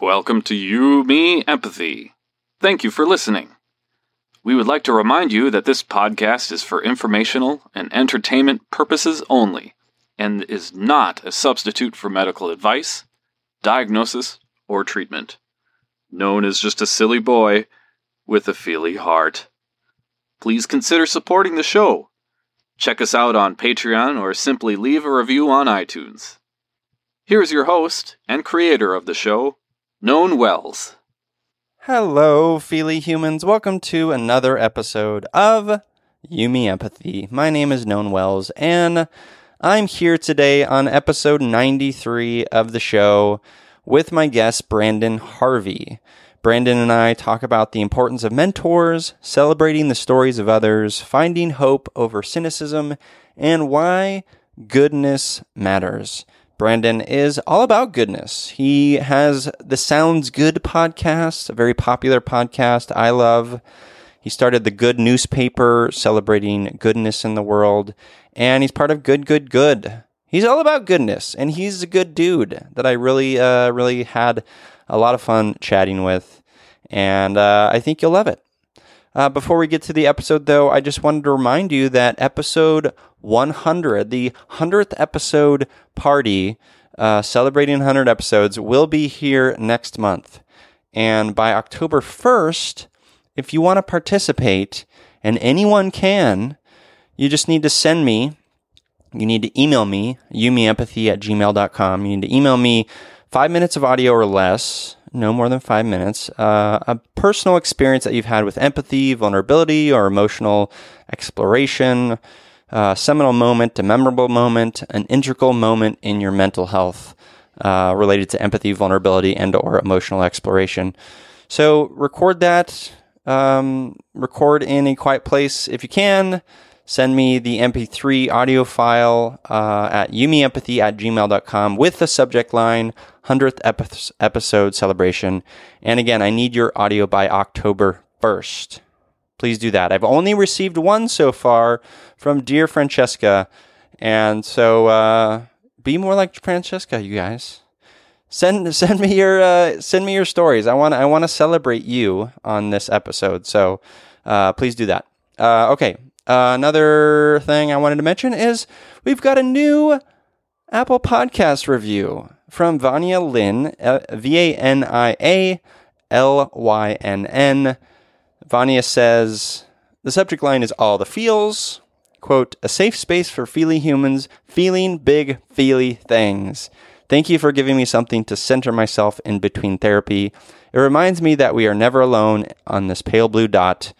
Welcome to You, Me, Empathy. Thank you for listening. We would like to remind you that this podcast is for informational and entertainment purposes only and is not a substitute for medical advice, diagnosis, or treatment. Known as just a silly boy with a feely heart. Please consider supporting the show. Check us out on Patreon or simply leave a review on iTunes. Here's your host and creator of the show, Known Wells. Hello, Feely humans. Welcome to another episode of You Me Empathy. My name is Known Wells, and I'm here today on episode 93 of the show with my guest, Brandon Harvey. Brandon and I talk about the importance of mentors, celebrating the stories of others, finding hope over cynicism, and why goodness matters. Brandon is all about goodness. He has the Sounds Good podcast, a very popular podcast I love. He started the Good newspaper celebrating goodness in the world, and he's part of Good Good Good. He's all about goodness, and he's a good dude that I really, uh, really had a lot of fun chatting with, and uh, I think you'll love it. Uh, before we get to the episode, though, I just wanted to remind you that episode 100, the 100th episode party, uh, celebrating 100 episodes, will be here next month. And by October 1st, if you want to participate, and anyone can, you just need to send me, you need to email me, yumiempathy at gmail.com. You need to email me five minutes of audio or less no more than five minutes, uh, a personal experience that you've had with empathy, vulnerability, or emotional exploration, seminal moment, a memorable moment, an integral moment in your mental health uh, related to empathy, vulnerability, and or emotional exploration. So record that. Um, record in a quiet place if you can. Send me the MP3 audio file uh, at yumiempathy at gmail.com with the subject line 100th epi- episode celebration. And again, I need your audio by October 1st. Please do that. I've only received one so far from dear Francesca. And so uh, be more like Francesca, you guys. Send send me your uh, send me your stories. I want I want to celebrate you on this episode. So uh, please do that. Uh, okay. Uh, another thing I wanted to mention is we've got a new Apple Podcast review from Vania Lynn, uh, V A N I A L Y N N. Vania says the subject line is all the feels. Quote, a safe space for feely humans feeling big, feely things. Thank you for giving me something to center myself in between therapy. It reminds me that we are never alone on this pale blue dot.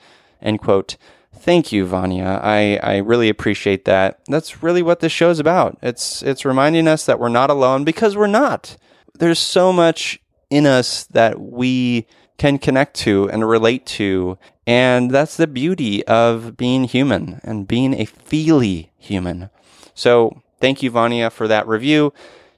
End quote. Thank you, Vanya. I, I really appreciate that. That's really what this show's about. It's it's reminding us that we're not alone because we're not. There's so much in us that we can connect to and relate to, and that's the beauty of being human and being a feely human. So thank you, Vanya, for that review.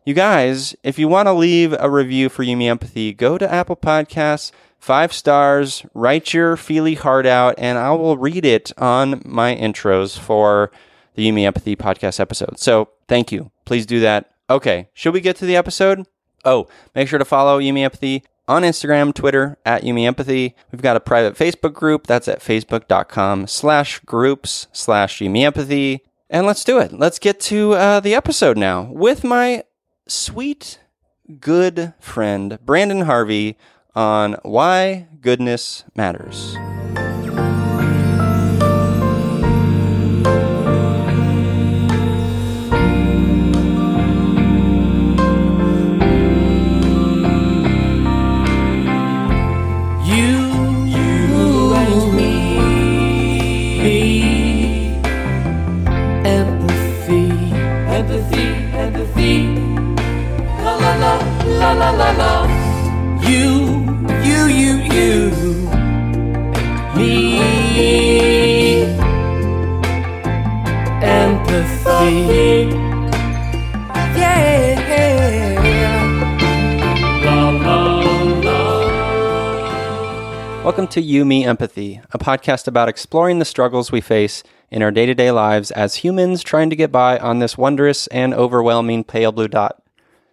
You guys, if you want to leave a review for You Me Empathy, go to Apple Podcasts five stars, write your feely heart out, and I will read it on my intros for the You Me Empathy podcast episode. So thank you. Please do that. Okay, should we get to the episode? Oh, make sure to follow You Me Empathy on Instagram, Twitter, at You Me Empathy. We've got a private Facebook group. That's at facebook.com slash groups slash You Me Empathy. And let's do it. Let's get to uh, the episode now with my sweet, good friend, Brandon Harvey, on why goodness matters. la la la la you you, empathy. Welcome to You, Me, Empathy, a podcast about exploring the struggles we face in our day to day lives as humans trying to get by on this wondrous and overwhelming pale blue dot.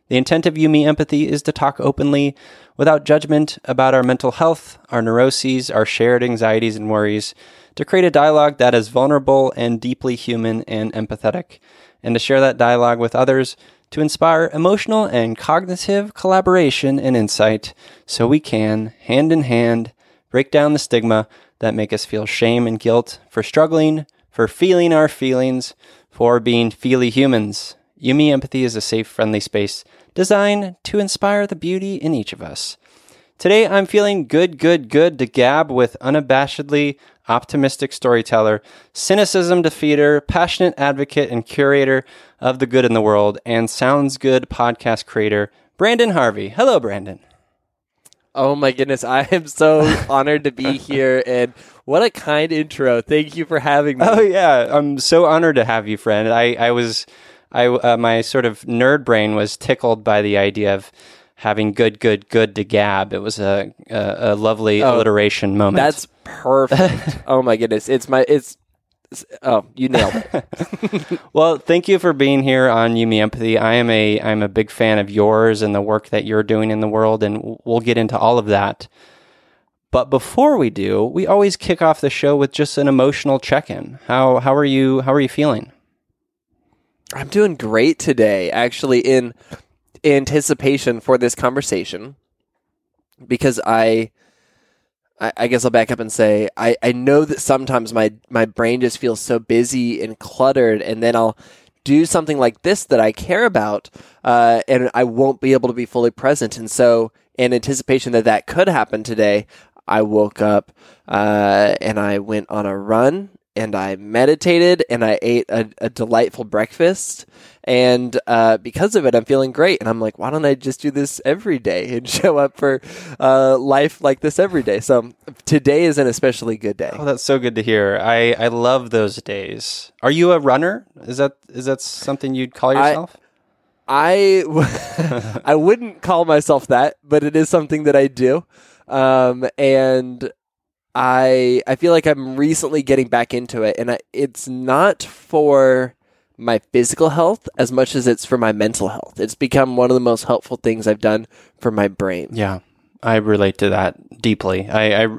The intent of You Me Empathy is to talk openly, without judgment, about our mental health, our neuroses, our shared anxieties and worries, to create a dialogue that is vulnerable and deeply human and empathetic, and to share that dialogue with others to inspire emotional and cognitive collaboration and insight so we can, hand in hand, break down the stigma that make us feel shame and guilt for struggling, for feeling our feelings, for being feely humans. You Me Empathy is a safe, friendly space designed to inspire the beauty in each of us. Today, I'm feeling good, good, good to gab with unabashedly optimistic storyteller, cynicism defeater, passionate advocate and curator of the good in the world, and Sounds Good podcast creator, Brandon Harvey. Hello, Brandon. Oh my goodness, I am so honored to be here and what a kind intro. Thank you for having me. Oh yeah, I'm so honored to have you, friend. I I was I uh, my sort of nerd brain was tickled by the idea of having good, good, good to gab. It was a a, a lovely Oh, alliteration moment. That's perfect. oh my goodness. It's my it's, it's- oh, you nailed it. well. Thank you for being here on You Me Empathy. I am a I'm a big fan of yours and the work that you're doing in the world, and we'll get into all of that. But before we do, we always kick off the show with just an emotional check-in. How how are you? How are you feeling? I'm doing great today, actually, in anticipation for this conversation, because I, I, I guess I'll back up and say I, I know that sometimes my my brain just feels so busy and cluttered, and then I'll do something like this that I care about, uh, and I won't be able to be fully present. And so, in anticipation that that could happen today, I woke up uh, and I went on a run and I meditated and I ate a, a delightful breakfast. And uh, because of it, I'm feeling great. And I'm like, why don't I just do this every day and show up for uh, life like this every day? So today is an especially good day. Oh, that's so good to hear. I, I love those days. Are you a runner? Is that is that something you'd call yourself? I-? I w- I wouldn't call myself that, but it is something that I do, um, and I I feel like I'm recently getting back into it, and I, it's not for my physical health as much as it's for my mental health. It's become one of the most helpful things I've done for my brain. yeah, I relate to that deeply. I, I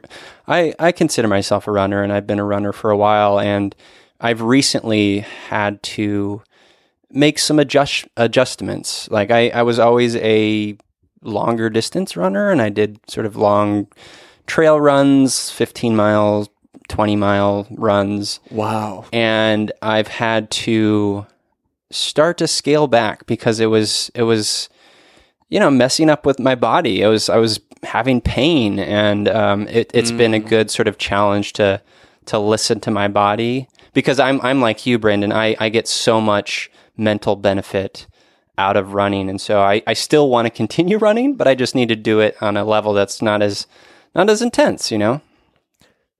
I I consider myself a runner, and I've been a runner for a while, and I've recently had to make some adjust adjustments. Like I I was always a longer distance runner, and I did sort of long trail runs, fifteen miles, twenty mile runs. Wow. and I've had to start to scale back because it was it was you know messing up with my body. I was I was having pain, and um, it, it's been a good sort of challenge to to listen to my body because I'm I'm like you, Brandon. I I get so much mental benefit out of running, and so I I still want to continue running, but I just need to do it on a level that's not as not as intense, you know.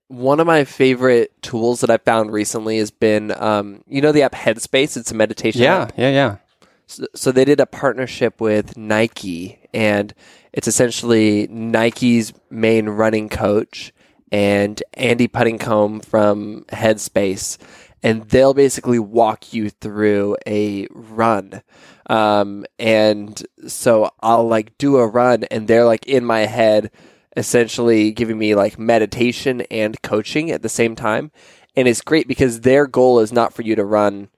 One of my favorite tools that I found recently has been, um, you know, the app Headspace. It's a meditation Yeah, app. yeah, yeah. So, so they did a partnership with Nike, and it's essentially Nike's main running coach and Andy Puddicombe from Headspace, and they'll basically walk you through a run. Um, and so I'll like do a run, and they're like in my head, essentially giving me like meditation and coaching at the same time. And it's great because their goal is not for you to run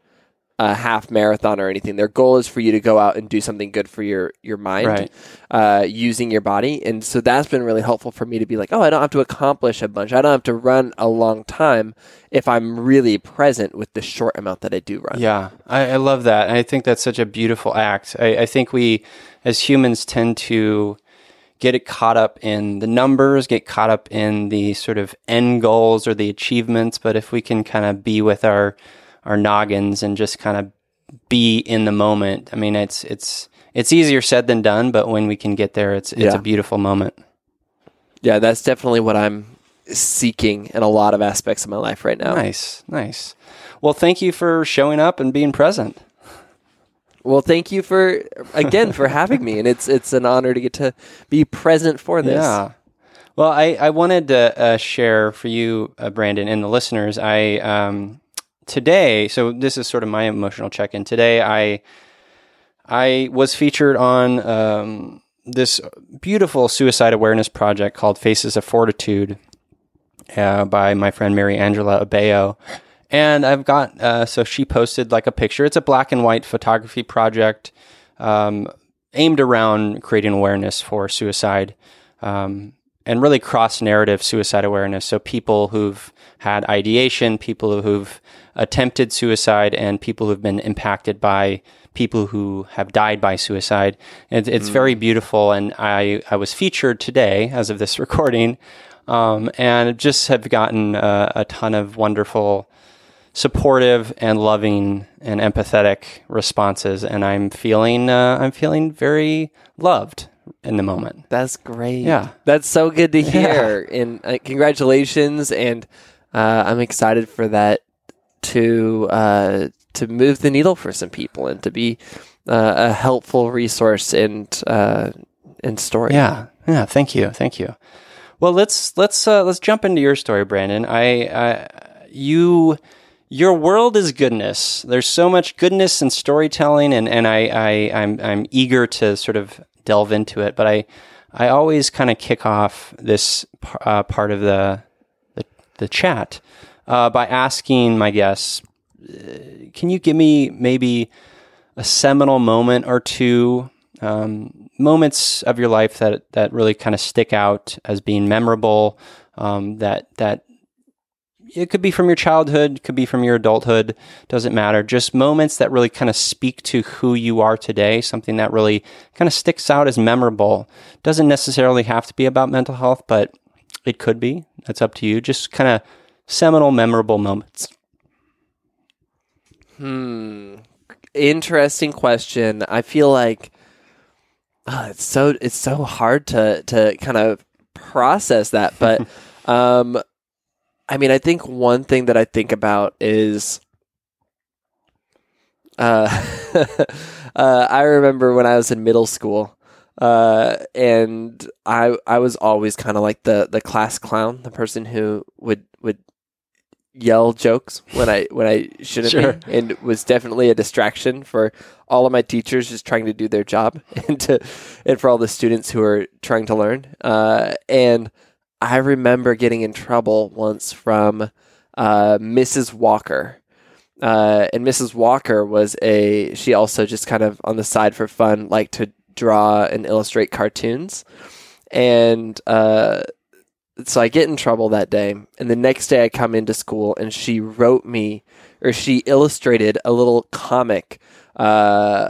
a half marathon or anything. Their goal is for you to go out and do something good for your your mind, Right. uh, using your body. And so that's been really helpful for me to be like, oh, I don't have to accomplish a bunch. I don't have to run a long time if I'm really present with the short amount that I do run. Yeah, I, I love that. I think that's such a beautiful act. I, I think we, as humans, tend to get it caught up in the numbers, get caught up in the sort of end goals or the achievements. But if we can kind of be with our our noggins and just kind of be in the moment, I mean, it's it's it's easier said than done. But when we can get there, it's it's Yeah. a beautiful moment. Yeah, that's definitely what I'm seeking in a lot of aspects of my life right now. Nice, nice. Well, thank you for showing up and being present. Well, thank you for again for having me, and it's it's an honor to get to be present for this. Yeah. Well, I, I wanted to uh, share for you, uh, Brandon, and the listeners. I um, today, so this is sort of my emotional check-in. Today, I I was featured on um, this beautiful suicide awareness project called Faces of Fortitude uh, by my friend Mary Angela Abeo. And I've got, uh, so she posted like a picture. It's a black and white photography project um, aimed around creating awareness for suicide um, and really cross narrative suicide awareness. So people who've had ideation, people who've attempted suicide, and people who've been impacted by people who have died by suicide. It, it's very beautiful. And I, I was featured today, as of this recording, um, and just have gotten uh, a ton of wonderful supportive and loving and empathetic responses and i'm feeling uh, i'm feeling very loved in the moment That's great. Yeah. That's so good to hear. And uh, congratulations. And uh, I'm excited for that to uh, to move the needle for some people and to be uh, a helpful resource and uh, and story. Yeah, yeah. Thank you, thank you. Well, let's let's uh, let's jump into your story, Brandon. I, I you your world is goodness. There's so much goodness and storytelling, and and I, I I'm I'm eager to sort of delve into it. But I I always kind of kick off this uh, part of the the, the chat uh, by asking my guests, uh, can you give me maybe a seminal moment or two, um, moments of your life that that really kind of stick out as being memorable. Um, that that it could be from your childhood, could be from your adulthood, doesn't matter. Just moments that really kind of speak to who you are today. Something that really kind of sticks out as memorable. Doesn't necessarily have to be about mental health, but it could be. That's up to you. Just kind of seminal, memorable moments. Hmm. Interesting question. I feel like uh, it's so it's so hard to to kind of process that, but um, I mean, I think one thing that I think about is. Uh, uh, I remember when I was in middle school, uh, and I I was always kind of like the the class clown, the person who would would yell jokes when I when I shouldn't Sure. be, and was definitely a distraction for all of my teachers just trying to do their job, and to and for all the students who are trying to learn. Uh, and I remember getting in trouble once from uh, Mrs. Walker. Uh, and Mrs. Walker was a she also just kind of on the side for fun liked to draw and illustrate cartoons. And uh, so I get in trouble that day. And the next day I come into school and she wrote me or she illustrated a little comic uh,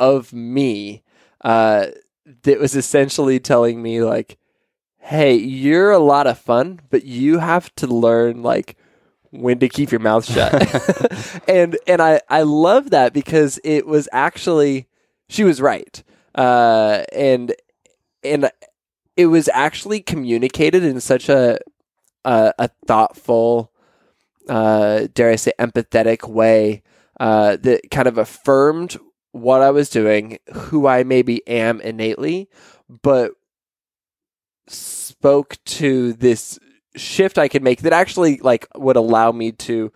of me uh, that was essentially telling me like, "Hey, you're a lot of fun, but you have to learn like when to keep your mouth shut." and and I I love that because it was actually she was right, uh, and and it was actually communicated in such a a, a thoughtful, uh, dare I say, empathetic way uh, that kind of affirmed what I was doing, who I maybe am innately, but spoke to this shift I could make that actually like would allow me to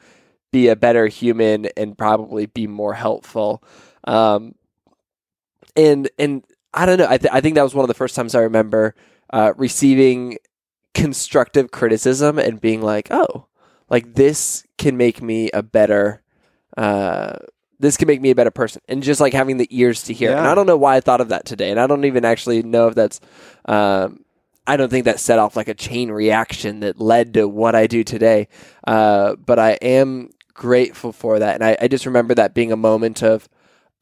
be a better human and probably be more helpful. Um, and and I don't know. I th- I think that was one of the first times I remember uh, receiving constructive criticism and being like, oh, like this can make me a better. Uh, this can make me a better person, and just like having the ears to hear. And I don't know why I thought of that today, and I don't even actually know if that's. Um, I don't think that set off like a chain reaction that led to what I do today. Uh, but I am grateful for that, and I, I just remember that being a moment of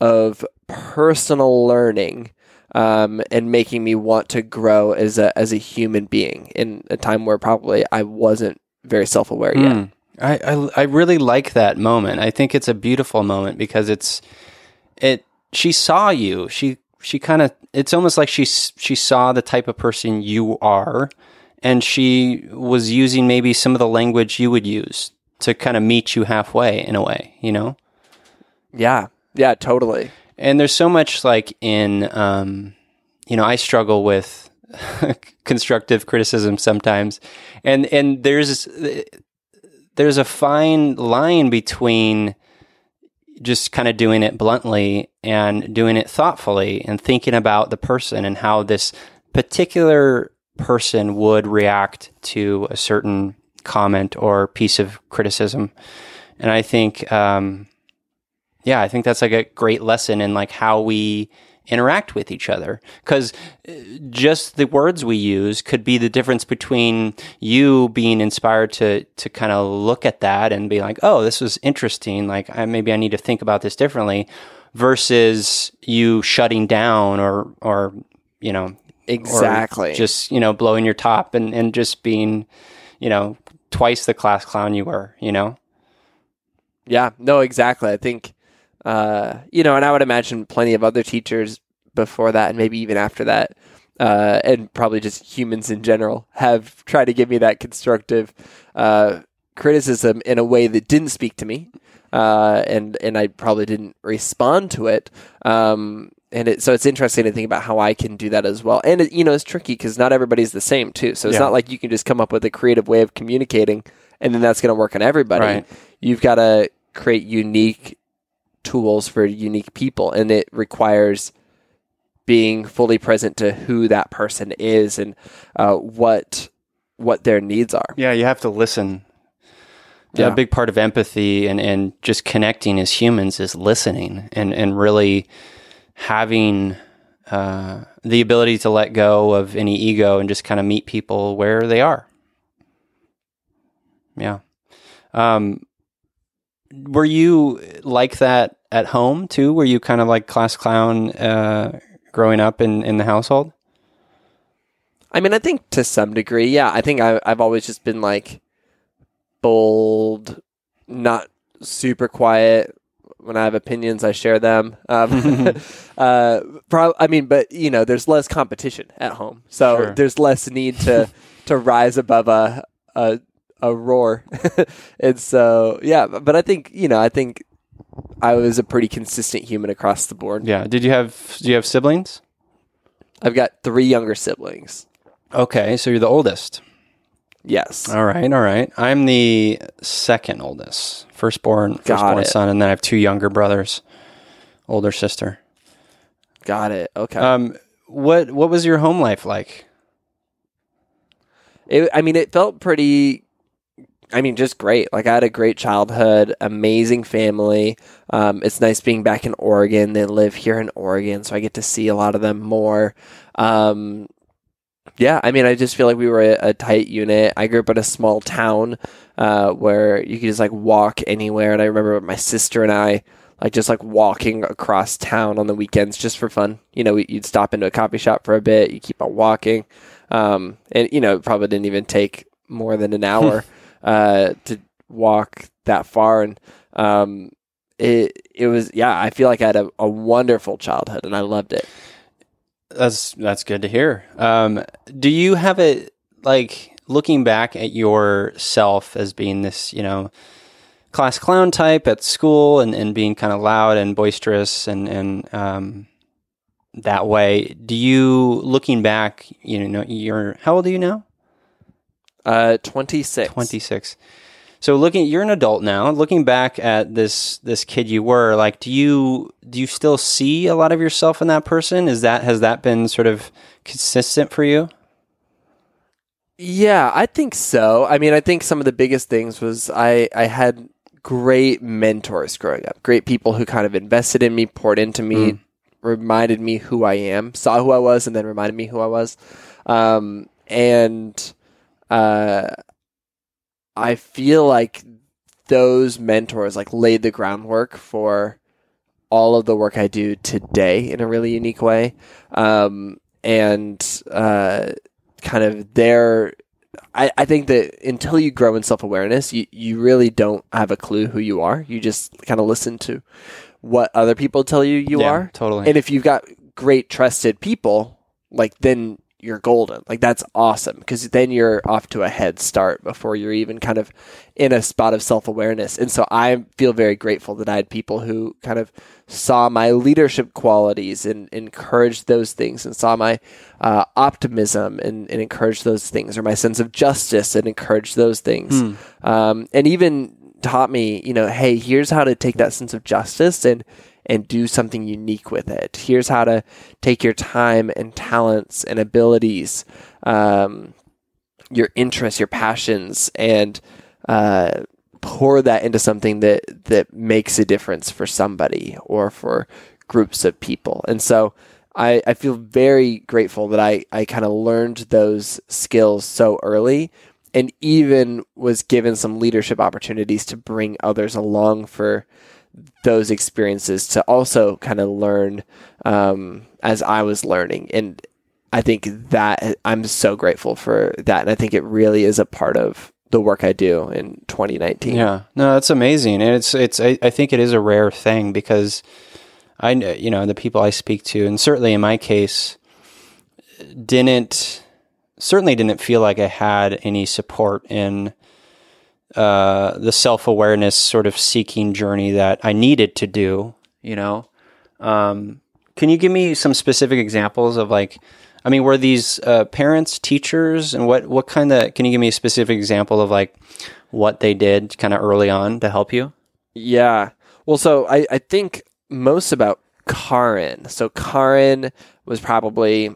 of personal learning um, and making me want to grow as a as a human being in a time where probably I wasn't very self aware yet. Mm. I, I I really like that moment. I think it's a beautiful moment because it's it. She saw you. She she kind of. It's almost like she she saw the type of person you are, and she was using maybe some of the language you would use to kind of meet you halfway in a way. You know. Yeah, yeah, totally. and there's so much like in um you know i struggle with constructive criticism sometimes and and there's there's a fine line between just kind of doing it bluntly and doing it thoughtfully and thinking about the person and how this particular person would react to a certain comment or piece of criticism. And I think, um, yeah, I think that's like a great lesson in like how we interact with each other because uh, just the words we use could be the difference between you being inspired to to kind of look at that and be like oh this was interesting like I, maybe i need to think about this differently versus you shutting down or or you know Exactly. just you know blowing your top and and just being you know twice the class clown you were you know Yeah, no, exactly. I think, uh, you know, and I would imagine plenty of other teachers before that, and maybe even after that, uh, and probably just humans in general, have tried to give me that constructive uh, criticism in a way that didn't speak to me, uh, and and I probably didn't respond to it. Um, and it, so it's interesting to think about how I can do that as well. And it, you know, it's tricky because not everybody's the same too. So it's Yeah. not like you can just come up with a creative way of communicating, and then that's going to work on everybody Right. you've got to create unique tools for unique people and it requires being fully present to who that person is and uh, what what their needs are Yeah, you have to listen. Yeah. A big part of empathy and, and just connecting as humans is listening and, and really having uh, the ability to let go of any ego and just kind of meet people where they are. Yeah. Um, were you like that at home too? Were you kind of like class clown uh, growing up in, in the household? i mean i think to some degree yeah i think I, i've always just been like bold not super quiet when i have opinions i share them um, uh, prob- i mean but you know there's less competition at home so Sure. there's less need to to rise above a a, a roar and so yeah but i think you know i think i was a pretty consistent human across the board Yeah. Did you have do you have siblings? i've got three younger siblings Okay, so you're the oldest. yes All right, all right. I'm the second oldest, firstborn, firstborn son, and then I have two younger brothers, older sister. got it okay Um, what what was your home life like? It, I mean, it felt pretty. I mean, just great. Like I had a great childhood, amazing family. Um, it's nice being back in Oregon. They live here in Oregon, so I get to see a lot of them more. Um, yeah, I mean, I just feel like we were a, a tight unit. I grew up in a small town uh, where you could just like walk anywhere, and I remember my sister and I like just like walking across town on the weekends just for fun. You know, you'd stop into a coffee shop for a bit, you keep on walking, um, and you know, it probably didn't even take more than an hour uh, to walk that far, and um, it it was yeah. I feel like I had a, a wonderful childhood, and I loved it. That's that's good to hear. Um, do you have it like looking back at yourself as being this, you know, class clown type at school and, and being kind of loud and boisterous and and um, that way? Do you looking back, you know, you're how old are you now? Uh, twenty six. 26 so looking you're an adult now looking back at this this kid you were like do you do you still see a lot of yourself in that person is that has that been sort of consistent for you Yeah, I think so. I mean, I think some of the biggest things was I I had great mentors growing up, great people who kind of invested in me, poured into me, Mm. reminded me who I am, saw who I was, and then reminded me who I was. Um, and uh, I feel like those mentors like laid the groundwork for all of the work I do today in a really unique way. Um, and uh, kind of their I, I think that until you grow in self awareness, you, you really don't have a clue who you are. You just kind of listen to what other people tell you you Yeah, are. totally And if you've got great trusted people, like then you're golden. Like that's awesome because then you're off to a head start before you're even kind of in a spot of self awareness. And so I feel very grateful that I had people who kind of saw my leadership qualities and encouraged those things and saw my uh, optimism and, and encouraged those things or my sense of justice and encouraged those things. Um, and even taught me, you know, hey, here's how to take that sense of justice and and do something unique with it. Here's how to take your time and talents and abilities, um, your interests, your passions, and uh, pour that into something that that makes a difference for somebody or for groups of people. And so I, I feel very grateful that I, I kind of learned those skills so early and even was given some leadership opportunities to bring others along for those experiences to also kind of learn um, as I was learning. And I think that I'm so grateful for that. And I think it really is a part of the work I do in 2019. Yeah, no, that's amazing, and it's it's. I, I think it is a rare thing because I, you know, the people I speak to, and certainly in my case, didn't certainly didn't feel like I had any support in uh, the self awareness sort of seeking journey that I needed to do. You know, um, can you give me some specific examples of like? I mean, were these uh, parents, teachers, and what what kind of? Can you give me a specific example of like what they did kind of early on to help you? Yeah. Well, so I, I think most about Karin. So Karin was probably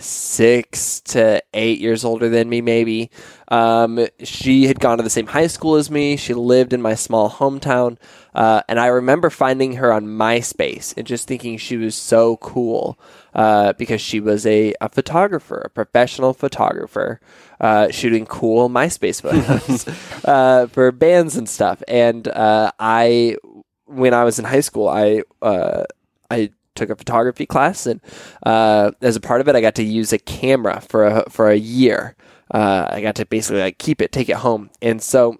six to eight years older than me, maybe. Um, she had gone to the same high school as me. She lived in my small hometown. Uh, and I remember finding her on MySpace and just thinking she was so cool uh, because she was a, a photographer, a professional photographer, uh, shooting cool MySpace photos uh, for bands and stuff. And uh, I, when I was in high school, I uh, I took a photography class, and uh, as a part of it, I got to use a camera for a for a year. Uh, I got to basically like keep it, take it home, and so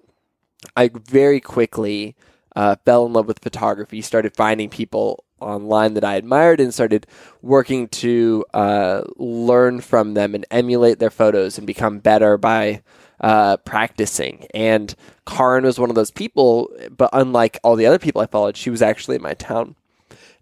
I very quickly uh, fell in love with photography. Started finding people online that I admired, and started working to uh, learn from them and emulate their photos and become better by uh, practicing. And Karin was one of those people, but unlike all the other people I followed, she was actually in my town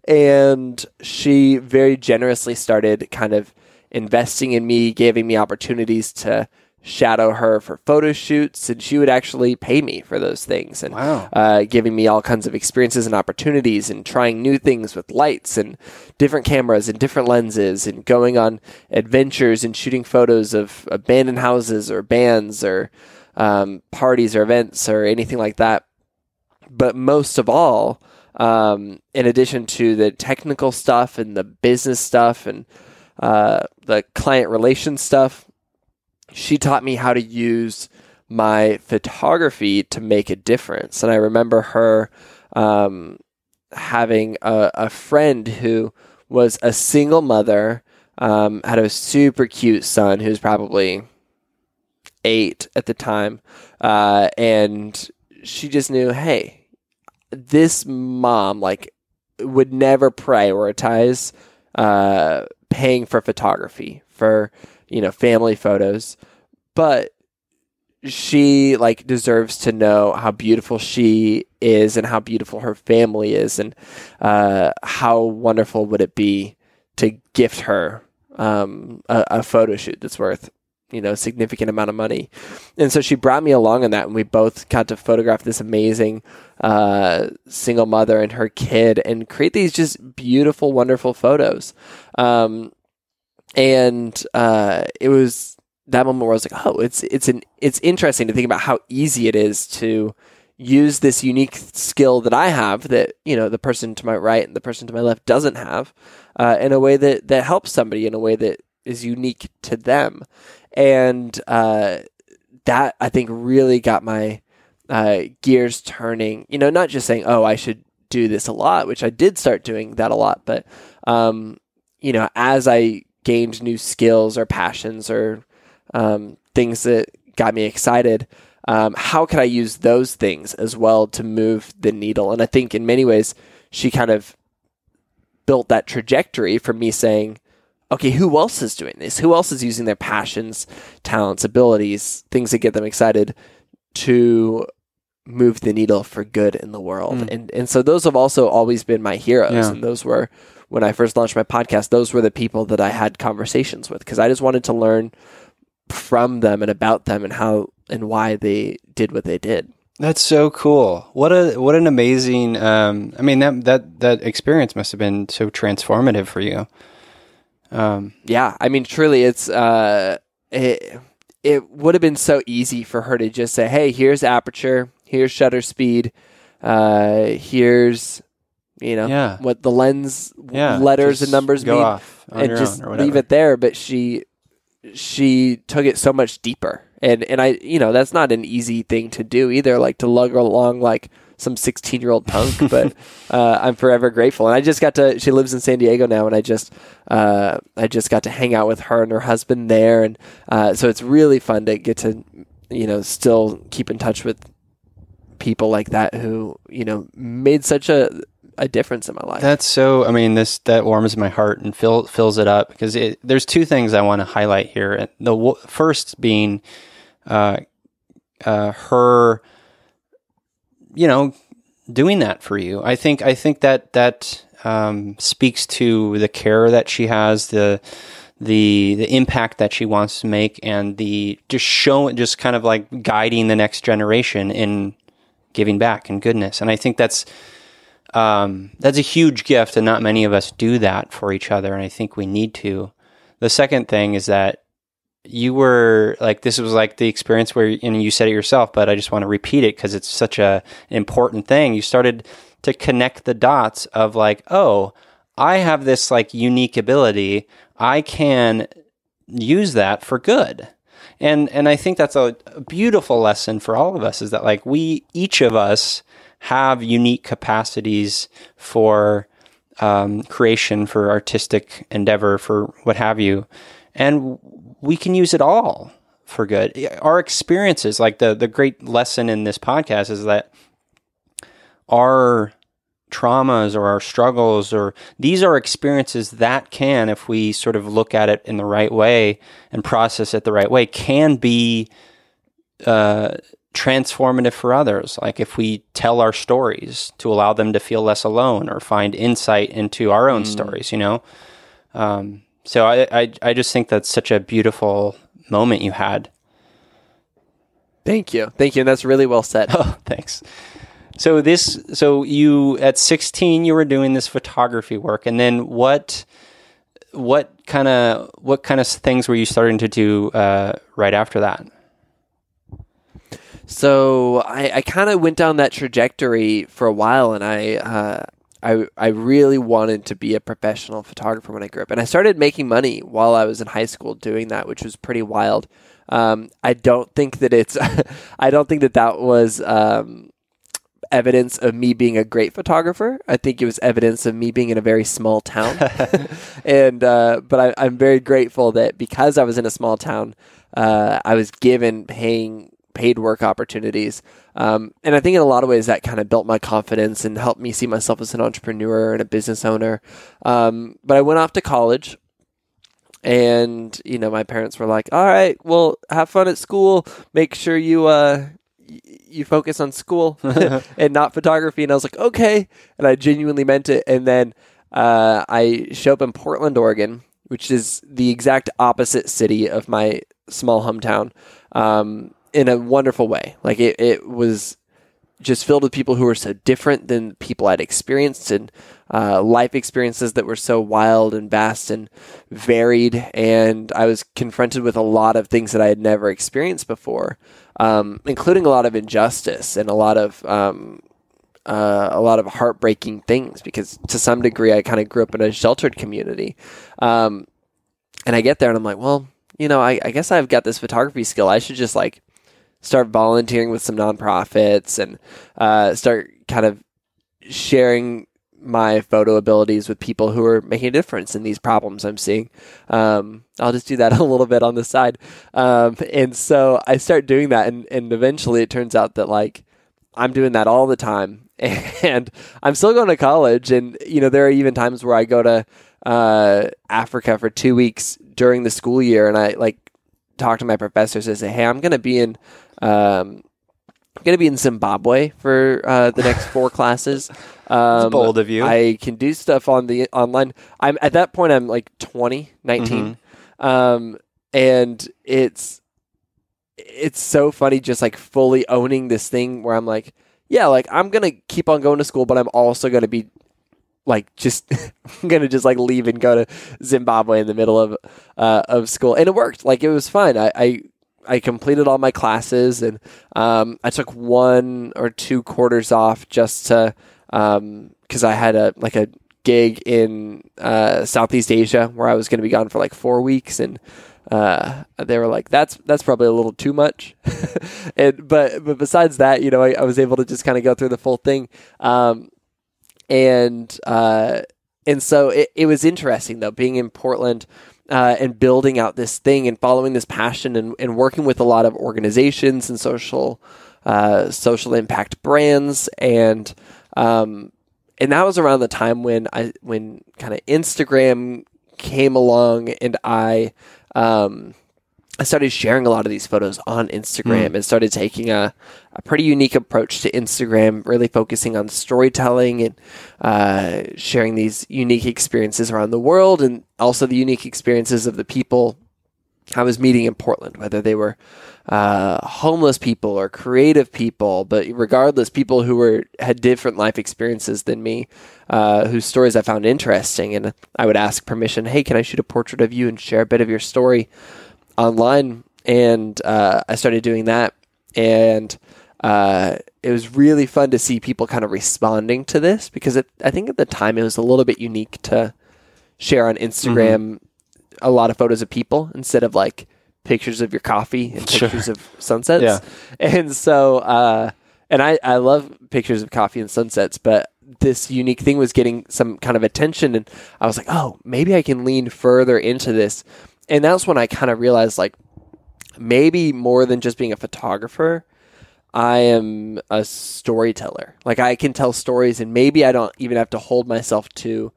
and she very generously started kind of investing in me, giving me opportunities to shadow her for photo shoots, and she would actually pay me for those things, and Wow. uh, giving me all kinds of experiences and opportunities, and trying new things with lights and different cameras and different lenses, and going on adventures and shooting photos of abandoned houses or bands or um, parties or events or anything like that but most of all, um, in addition to the technical stuff and the business stuff and uh, the client relations stuff, she taught me how to use my photography to make a difference. And I remember her um, having a, a friend who was a single mother, um, had a super cute son who's probably eight at the time, uh, and she just knew, hey, this mom like would never prioritize uh, paying for photography for you know family photos, but she like deserves to know how beautiful she is and how beautiful her family is and uh, how wonderful would it be to gift her um, a, a photo shoot that's worth you know significant amount of money. And so she brought me along on that and we both got to photograph this amazing uh, single mother and her kid and create these just beautiful wonderful photos. Um, and uh, it was that moment where I was like, oh, it's it's an it's interesting to think about how easy it is to use this unique skill that I have that you know the person to my right and the person to my left doesn't have uh, in a way that that helps somebody in a way that is unique to them, and uh, that I think really got my uh, gears turning. You know, not just saying, oh, I should do this a lot, which I did start doing that a lot, but um, you know, as I gained new skills or passions or um, things that got me excited. Um, how could I use those things as well to move the needle? And I think in many ways, she kind of built that trajectory for me saying, okay, who else is doing this? Who else is using their passions, talents, abilities, things that get them excited to move the needle for good in the world? Mm. And and so those have also always been my heroes, Yeah. and those were when I first launched my podcast. Those were the people that I had conversations with because I just wanted to learn from them and about them and how and why they did what they did. That's so cool. What a what an amazing. Um, I mean that that that experience must have been so transformative for you. Um, Yeah, I mean, truly, it's uh, it it would have been so easy for her to just say, "Hey, here's aperture, here's shutter speed, uh, here's you know Yeah. what the lens yeah, letters and numbers mean, and just leave it there." But she she took it so much deeper, and and I you know that's not an easy thing to do either, like to lug along like some 16 year old punk, but uh, I'm forever grateful. And I just got to, she lives in San Diego now, and I just, uh, I just got to hang out with her and her husband there. And uh, so it's really fun to get to, you know, still keep in touch with people like that who, you know, made such a, a difference in my life. That's so. I mean, this that warms my heart and fill, fills it up because it, there's two things I want to highlight here. The w- first being, uh, uh, her, you know, doing that for you. I think I think that that um, speaks to the care that she has, the the the impact that she wants to make, and the just showing, just kind of like guiding the next generation in giving back and goodness. And I think that's um, that's a huge gift, and not many of us do that for each other. And I think we need to. The second thing is that you were like this was like the experience where and you said it yourself but i just want to repeat it because it's such a important thing. You started to connect the dots of like oh i have this like unique ability. I can use that for good. And and i think that's a, a beautiful lesson for all of us is that like we each of us have unique capacities for um, creation for artistic endeavor for what have you. And we can use it all for good. Our experiences, like the the great lesson in this podcast, is that our traumas or our struggles or these are experiences that can if we sort of look at it in the right way and process it the right way can be uh, transformative for others. Like if we tell our stories to allow them to feel less alone or find insight into our own stories you know? Um, so I, I I just think that's such a beautiful moment you had. Thank you. Thank you. And that's really well said. Oh, thanks. So this so you at 16 you were doing this photography work and then what what kind of what kind of things were you starting to do uh, right after that? So I, I kind of went down that trajectory for a while, and I, uh, I, I really wanted to be a professional photographer when I grew up, and I started making money while I was in high school doing that, which was pretty wild. Um, I don't think that it's, I don't think that that was um, evidence of me being a great photographer. I think it was evidence of me being in a very small town, and uh, but I, I'm very grateful that because I was in a small town, uh, I was given paying paid work opportunities. Um, and I think in a lot of ways that kind of built my confidence and helped me see myself as an entrepreneur and a business owner. Um, but I went off to college and, you know, my parents were like, all right, well, have fun at school. Make sure you, uh, you focus on school and not photography. And I was like, okay. And I genuinely meant it. And then, uh, I show up in Portland, Oregon, which is the exact opposite city of my small hometown. Um, in a wonderful way. Like it, it was just filled with people who were so different than people I'd experienced and uh, life experiences that were so wild and vast and varied. And I was confronted with a lot of things that I had never experienced before, um, including a lot of injustice and a lot of um, uh, a lot of heartbreaking things. Because to some degree, I kind of grew up in a sheltered community, um, and I get there and I'm like, well, you know, I, I guess I've got this photography skill. I should just like start volunteering with some nonprofits and uh, start kind of sharing my photo abilities with people who are making a difference in these problems I'm seeing. Um, I'll just do that a little bit on the side. Um, and so I start doing that, and, and eventually it turns out that like I'm doing that all the time. And I'm still going to college, and you know there are even times where I go to uh, Africa for two weeks during the school year, and I like talk to my professors and say, "Hey, I'm going to be in, um, I'm going to be in Zimbabwe for uh, the next four classes." Um, bold of you. I can do stuff on the online. I'm at that point. I'm like 20, 19, Mm-hmm. um, and it's it's so funny just like fully owning this thing where I'm like, yeah, like I'm gonna keep on going to school, but I'm also gonna be like just I'm gonna just like leave and go to Zimbabwe in the middle of uh, of school, and it worked. Like it was fine. I, I I completed all my classes, and um, I took one or two quarters off just to because I had a like a gig in uh, Southeast Asia where I was going to be gone for like four weeks, and uh, they were like, "That's that's probably a little too much." and but but besides that, you know, I, I was able to just kind of go through the full thing, um, and uh, and so it, it was interesting though being in Portland. Uh, and building out this thing and following this passion and, and working with a lot of organizations and social uh, social impact brands. And um, and that was around the time when I when kind of Instagram came along and I um, I started sharing a lot of these photos on Instagram and started taking a, a pretty unique approach to Instagram, really focusing on storytelling and uh, sharing these unique experiences around the world and also the unique experiences of the people I was meeting in Portland, whether they were uh, homeless people or creative people, but regardless, people who were had different life experiences than me, uh, whose stories I found interesting, and I would ask permission. Hey, can I shoot a portrait of you and share a bit of your story online? And uh, I started doing that, and uh, it was really fun to see people kind of responding to this because it, I think at the time it was a little bit unique to share on Instagram a lot of photos of people instead of like pictures of your coffee and Sure. pictures of sunsets. Yeah. And so, uh, and I, I love pictures of coffee and sunsets, but this unique thing was getting some kind of attention. And I was like, oh, maybe I can lean further into this. And that's when I kind of realized like maybe more than just being a photographer, I am a storyteller. Like I can tell stories and maybe I don't even have to hold myself to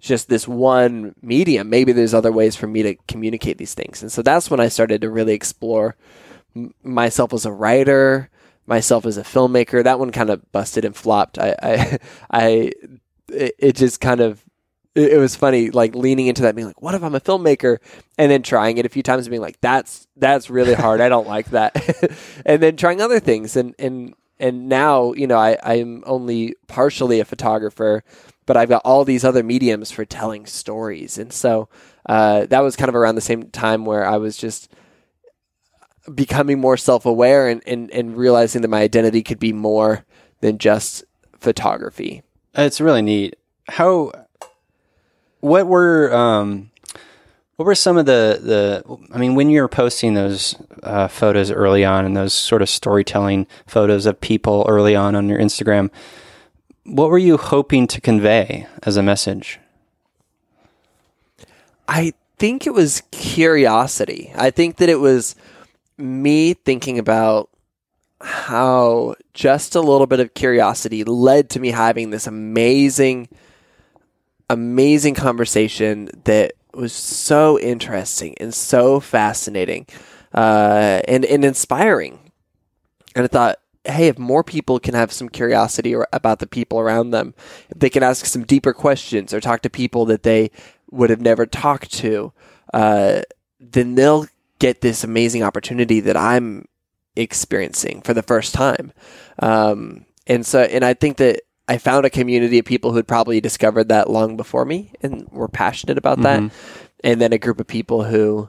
just this one medium. Maybe there's other ways for me to communicate these things. And so that's when I started to really explore myself as a writer, myself as a filmmaker. That one kind of busted and flopped. I, I, I it, it just kind of, it, it was funny, like leaning into that, being like, what if I'm a filmmaker? And then trying it a few times and being like, that's, that's really hard. I don't like that. and then trying other things. And, and, and now, you know, I, I'm only partially a photographer, but I've got all these other mediums for telling stories. And so uh, that was kind of around the same time where I was just becoming more self aware and, and, and realizing that my identity could be more than just photography. It's really neat. How? What were um, what were some of the the? I mean, when you were posting those uh, photos early on and those sort of storytelling photos of people early on on your Instagram, what were you hoping to convey as a message? I think it was curiosity. I think that it was me thinking about how just a little bit of curiosity led to me having this amazing, amazing conversation that was so interesting and so fascinating uh, and, and inspiring. And I thought, hey, if more people can have some curiosity about the people around them, if they can ask some deeper questions or talk to people that they would have never talked to, uh, then they'll get this amazing opportunity that I'm experiencing for the first time. Um, and so, and I think that I found a community of people who had probably discovered that long before me and were passionate about that. And then a group of people who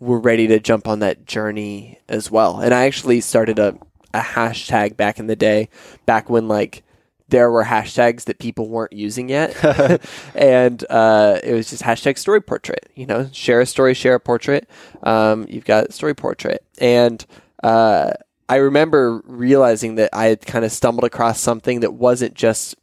were ready to jump on that journey as well. And I actually started a, a hashtag back in the day, back when like there were hashtags that people weren't using yet. and uh, it was just hashtag story portrait, you know, share a story, share a portrait. Um, you've got story portrait. And uh, I remember realizing that I had kind of stumbled across something that wasn't just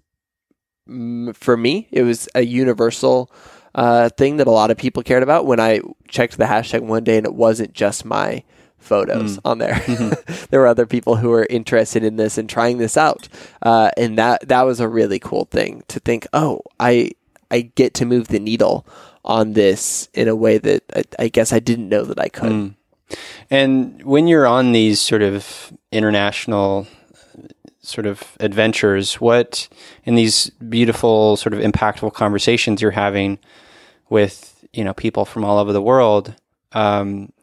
mm, for me, it was a universal uh, thing that a lot of people cared about when I checked the hashtag one day and it wasn't just my photos on there. there were other people who were interested in this and trying this out. Uh, and that, that was a really cool thing to think, oh, I, I get to move the needle on this in a way that I, I guess I didn't know that I could. And when you're on these sort of international sort of adventures, what in these beautiful sort of impactful conversations you're having with you know people from all over the world, um,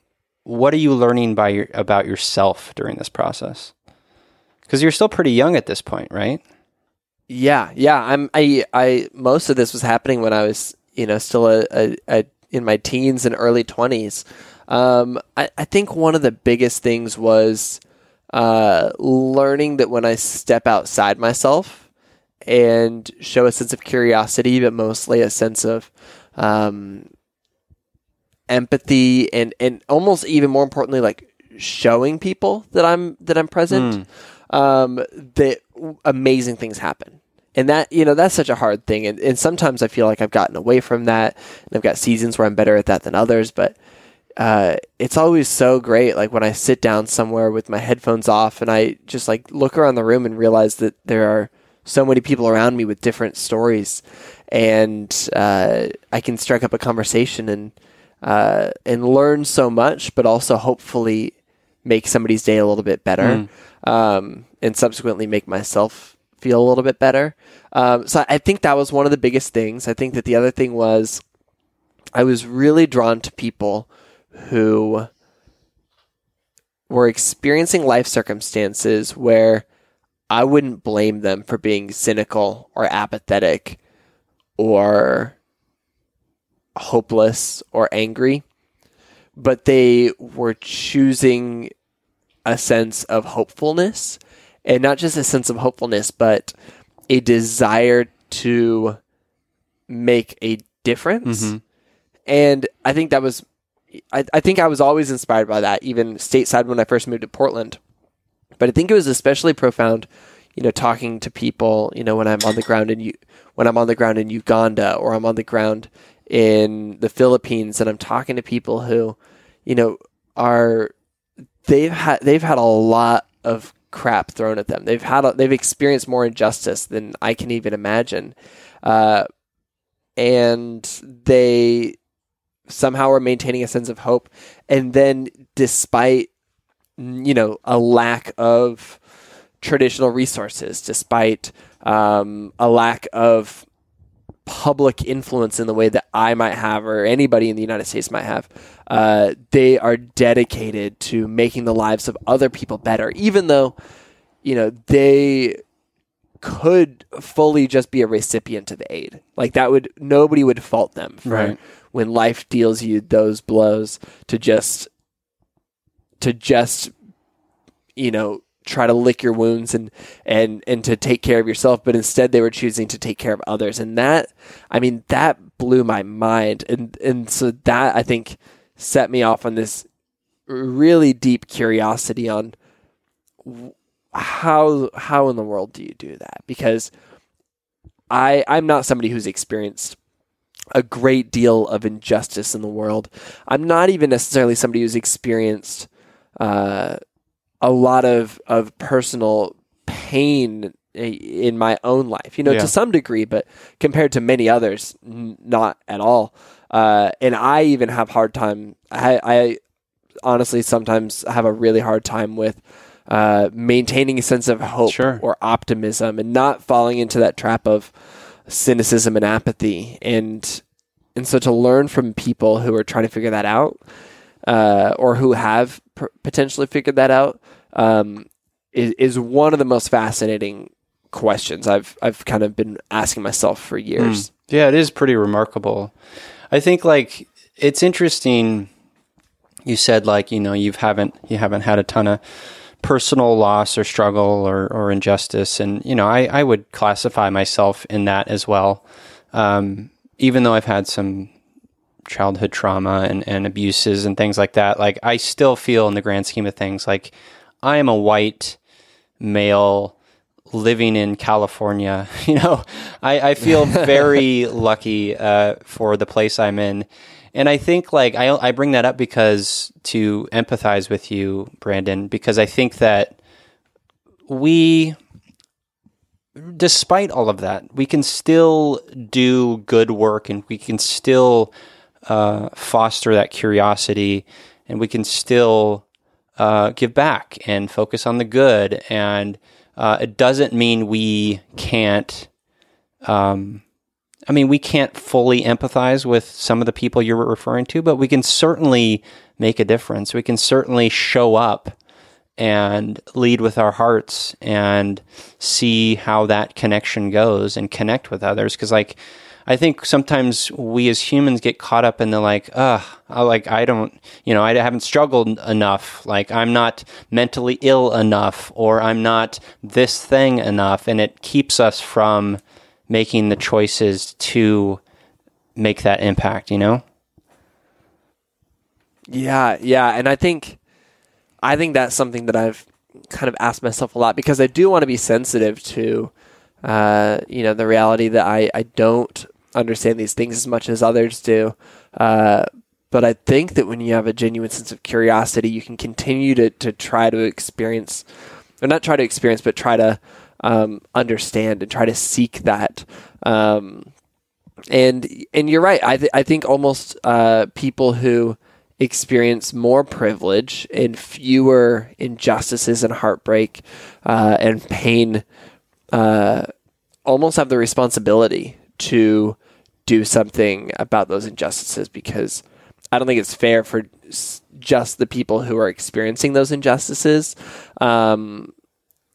what are you learning by your, about yourself during this process? Because you're still pretty young at this point, right? Yeah, yeah. I'm. I. I. Most of this was happening when I was, you know, still a, a, a in my teens and early twenties. Um, I, I think one of the biggest things was uh, learning that when I step outside myself and show a sense of curiosity, but mostly a sense of um, empathy and and almost even more importantly, like showing people that I'm that I'm present. Um, that amazing things happen. And that, you know, that's such a hard thing. And, and sometimes I feel like I've gotten away from that. And I've got seasons where I'm better at that than others. But uh, it's always so great. Like when I sit down somewhere with my headphones off and I just like look around the room and realize that there are so many people around me with different stories. And uh, I can strike up a conversation and, uh, and learn so much, but also hopefully make somebody's day a little bit better. Um, and subsequently make myself feel a little bit better. Um, so I think that was one of the biggest things. I think that the other thing was I was really drawn to people who were experiencing life circumstances where I wouldn't blame them for being cynical or apathetic or hopeless or angry, but they were choosing a sense of hopefulness and not just a sense of hopefulness, but a desire to make a difference. Mm-hmm. And I think that was, I, I think I was always inspired by that, even stateside when I first moved to Portland. But I think it was especially profound, you know, talking to people, you know, when I'm on the ground in when I'm on the ground in Uganda or I'm on the ground in the Philippines and I'm talking to people who, you know, are they've had they've had a lot of crap thrown at them. They've had a, they've experienced more injustice than I can even imagine, uh, and they somehow are maintaining a sense of hope. And then, despite you know a lack of traditional resources, despite um, a lack of public influence in the way that I might have or anybody in the United States might have. Uh, they are dedicated to making the lives of other people better, even though, you know, they could fully just be a recipient of aid. Like that would, nobody would fault them for Right. When life deals you those blows to just, to just, you know, try to lick your wounds and and and to take care of yourself but instead they were choosing to take care of others. And that i mean that blew my mind. And and so that i think set me off on this really deep curiosity on how how in the world do you do that? Because i i'm not somebody who's experienced a great deal of injustice in the world i'm not even necessarily somebody who's experienced uh a lot of of personal pain in my own life, you know, Yeah. to some degree, but compared to many others, n- not at all. Uh, and I even have hard time. I, I honestly sometimes have a really hard time with uh, maintaining a sense of hope Sure. or optimism, and not falling into that trap of cynicism and apathy. And and so to learn from people who are trying to figure that out, uh, or who have p- potentially figured that out, um, is, is one of the most fascinating questions I've I've kind of been asking myself for years. Yeah, it is pretty remarkable. I think like it's interesting. You said like you know you haven't you haven't had a ton of personal loss or struggle or, or injustice, and you know I I would classify myself in that as well. Um, even though I've had some childhood trauma and, and abuses and things like that, like I still feel in the grand scheme of things like I am a white male living in California. You know, I, I feel very lucky uh, for the place I'm in. And I think like I, I bring that up because to empathize with you, Branden, because I think that we, despite all of that, we can still do good work and we can still uh, foster that curiosity and we can still uh, give back and focus on the good. And uh, it doesn't mean we can't um, I mean, we can't fully empathize with some of the people you're referring to, but we can certainly make a difference. We can certainly show up and lead with our hearts and see how that connection goes and connect with others. Cause like, I think sometimes we as humans get caught up in the like, ugh, I like I don't, you know, I haven't struggled enough. Like I'm not mentally ill enough, or I'm not this thing enough, and it keeps us from making the choices to make that impact. You know? Yeah, yeah, and I think I think that's something that I've kind of asked myself a lot because I do want to be sensitive to uh, you know the reality that I I don't understand these things as much as others do. Uh, but I think that when you have a genuine sense of curiosity, you can continue to to try to experience, or not try to experience, but try to um, understand and try to seek that. Um, and and you're right. I th- I think almost uh, people who experience more privilege and fewer injustices and heartbreak uh, and pain uh, almost have the responsibility to do something about those injustices because I don't think it's fair for just the people who are experiencing those injustices um,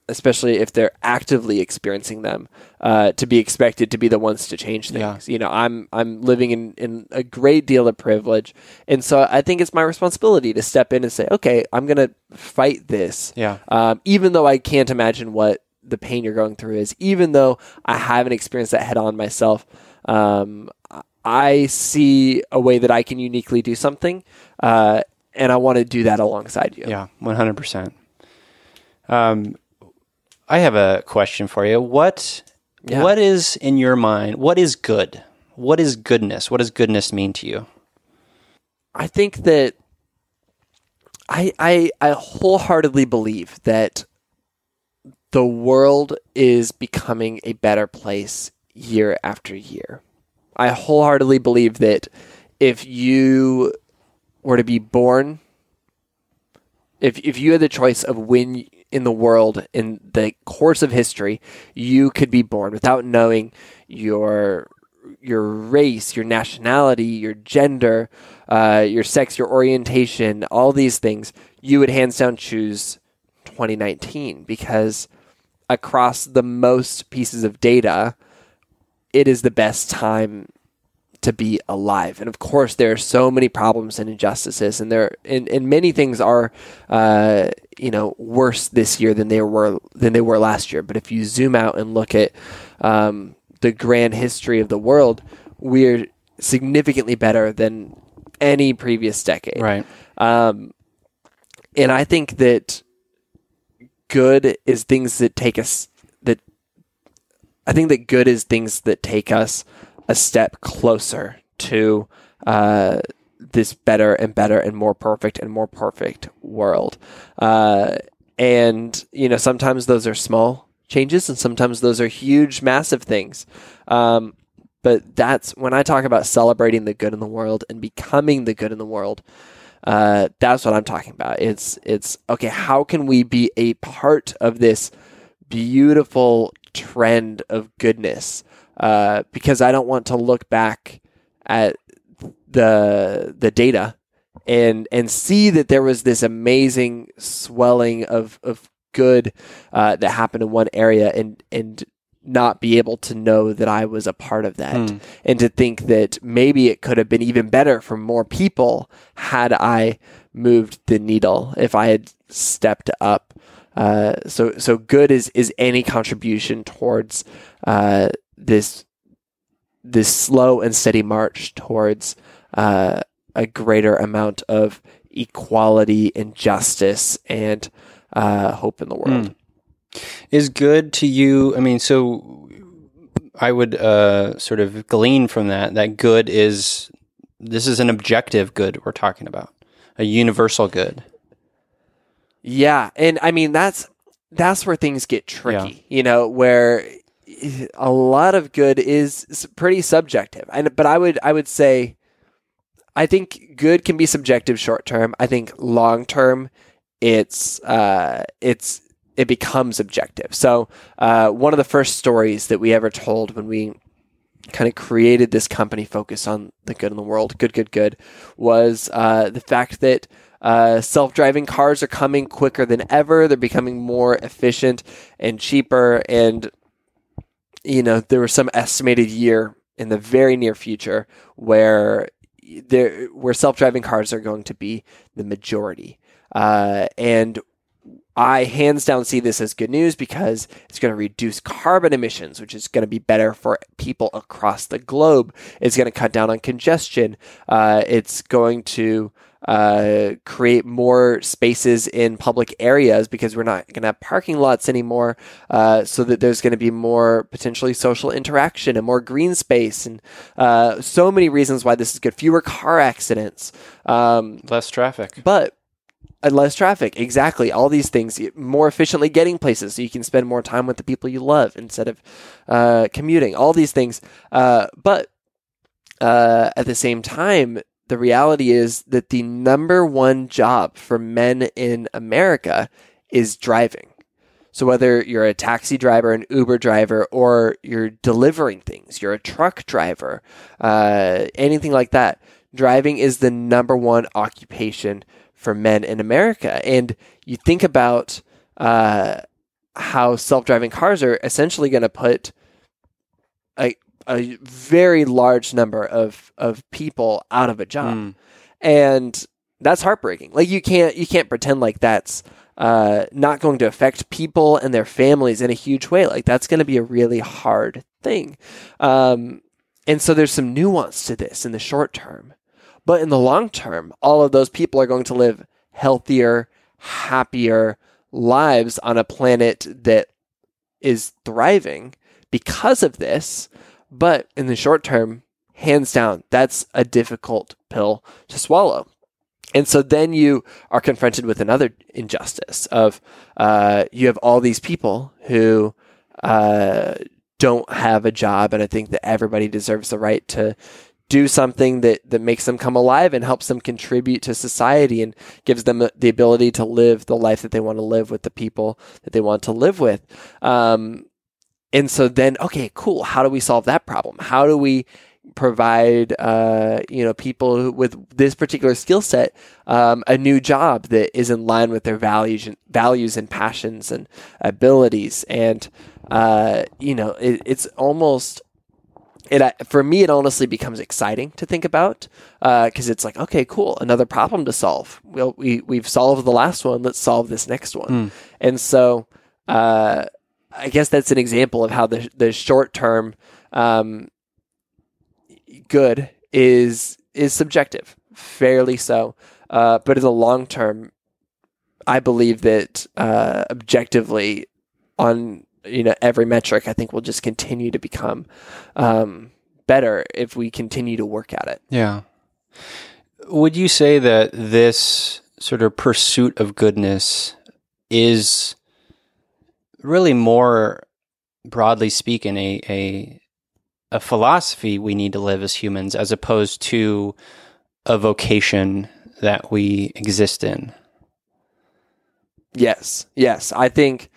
especially if they're actively experiencing them, uh, to be expected to be the ones to change things. Yeah. You know, I'm I'm living in, in a great deal of privilege, and so I think it's my responsibility to step in and say, okay, I'm going to fight this. Yeah. Um, even though I can't imagine what the pain you're going through is, even though I haven't experienced that head on myself. Um, I see a way that I can uniquely do something, uh, and I want to do that alongside you. Yeah, one hundred percent. Um, I have a question for you. What yeah. what is in your mind? What is good? What is goodness? What does goodness mean to you? I think that I I I wholeheartedly believe that the world is becoming a better place year after year. I wholeheartedly believe that if you were to be born if if you had the choice of when in the world in the course of history you could be born without knowing your your race, your nationality, your gender, uh, your sex, your orientation, all these things, you would hands down choose 2019 because across the most pieces of data, it is the best time to be alive. And of course, there are so many problems and injustices, and there and, and many things are, uh, you know, worse this year than they were than they were last year. But if you zoom out and look at um, the grand history of the world, we're significantly better than any previous decade. Right. Um, and I think that good is things that take us that I think that good is things that take us a step closer to uh, this better and better and more perfect and more perfect world. Uh, and, you know, sometimes those are small changes and sometimes those are huge, massive things. Um, but that's when I talk about celebrating the good in the world and becoming the good in the world. Uh, that's what I'm talking about. It's it's okay. How can we be a part of this beautiful trend of goodness? Uh, because I don't want to look back at the the data and and see that there was this amazing swelling of of good uh, that happened in one area and and not be able to know that I was a part of that mm. and to think that maybe it could have been even better for more people had I moved the needle if I had stepped up. Uh, so so good is is any contribution towards uh, this this slow and steady march towards uh, a greater amount of equality and justice and uh, hope in the world. Mm. Is good to you? I mean, so I would uh, sort of glean from that that good is this is an objective good we're talking about, a universal good. Yeah, and I mean that's that's where things get tricky. Yeah. You know, where a lot of good is pretty subjective. And but I would I would say I think good can be subjective short term. I think long term it's uh, it's it becomes objective. So uh, one of the first stories that we ever told when we kind of created this company focused on the good in the world, good, good, good, was uh, the fact that uh, self driving cars are coming quicker than ever. They're becoming more efficient and cheaper. And, you know, there was some estimated year in the very near future where there where self driving cars are going to be the majority. Uh, and I hands down see this as good news because it's going to reduce carbon emissions, which is going to be better for people across the globe. It's going to cut down on congestion. Uh, it's going to uh, create more spaces in public areas because we're not going to have parking lots anymore. Uh, so that there's going to be more potentially social interaction and more green space, and uh, so many reasons why this is good. Fewer car accidents. Um, Less traffic. but uh, less traffic exactly all these things more efficiently getting places so you can spend more time with the people you love instead of uh, commuting all these things uh, but uh, at the same time the reality is that the number one job for men in america is driving so whether you're a taxi driver, an Uber driver, or you're delivering things, you're a truck driver, uh, anything like that, driving is the number one occupation for men in America. And you think about uh, how self-driving cars are essentially going to put a a very large number of of people out of a job, Mm. and that's heartbreaking. Like you can't you can't pretend like that's uh, not going to affect people and their families in a huge way. Like that's going to be a really hard thing. Um, and so there's some nuance to this in the short term, but in the long term, all of those people are going to live healthier, happier lives on a planet that is thriving because of this. But in the short term, hands down, that's a difficult pill to swallow. And so then you are confronted with another injustice of uh, you have all these people who uh, don't have a job, and I think that everybody deserves the right to do something that that makes them come alive and helps them contribute to society and gives them the ability to live the life that they want to live with the people that they want to live with. Um, and so then, okay, cool. How do we solve that problem? How do we provide uh, you know people with this particular skill set um, a new job that is in line with their values and values and passions and abilities? And uh, you know it, it's almost it uh, for me it honestly becomes exciting to think about because it's like okay cool. Another problem to solve. Well we we've solved the last one. Let's solve this next one. And so uh, I guess that's an example of how the the short term um, good is is subjective, fairly so. Uh, but in the long term, I believe that uh, objectively, on you know every metric, I think we'll just continue to become um, better if we continue to work at it. Yeah. Would you say that this sort of pursuit of goodness is really more broadly speaking a a a philosophy we need to live as humans as opposed to a vocation that we exist in? Yes, yes. I think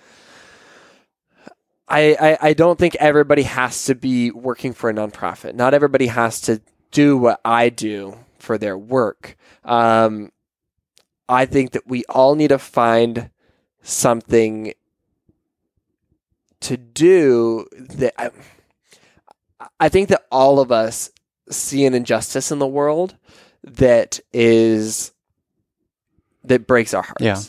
I, I I don't think everybody has to be working for a nonprofit. Not everybody has to do what I do for their work. Um, I think that we all need to find something to do that. I, I think that all of us see an injustice in the world that is that breaks our hearts. Yeah.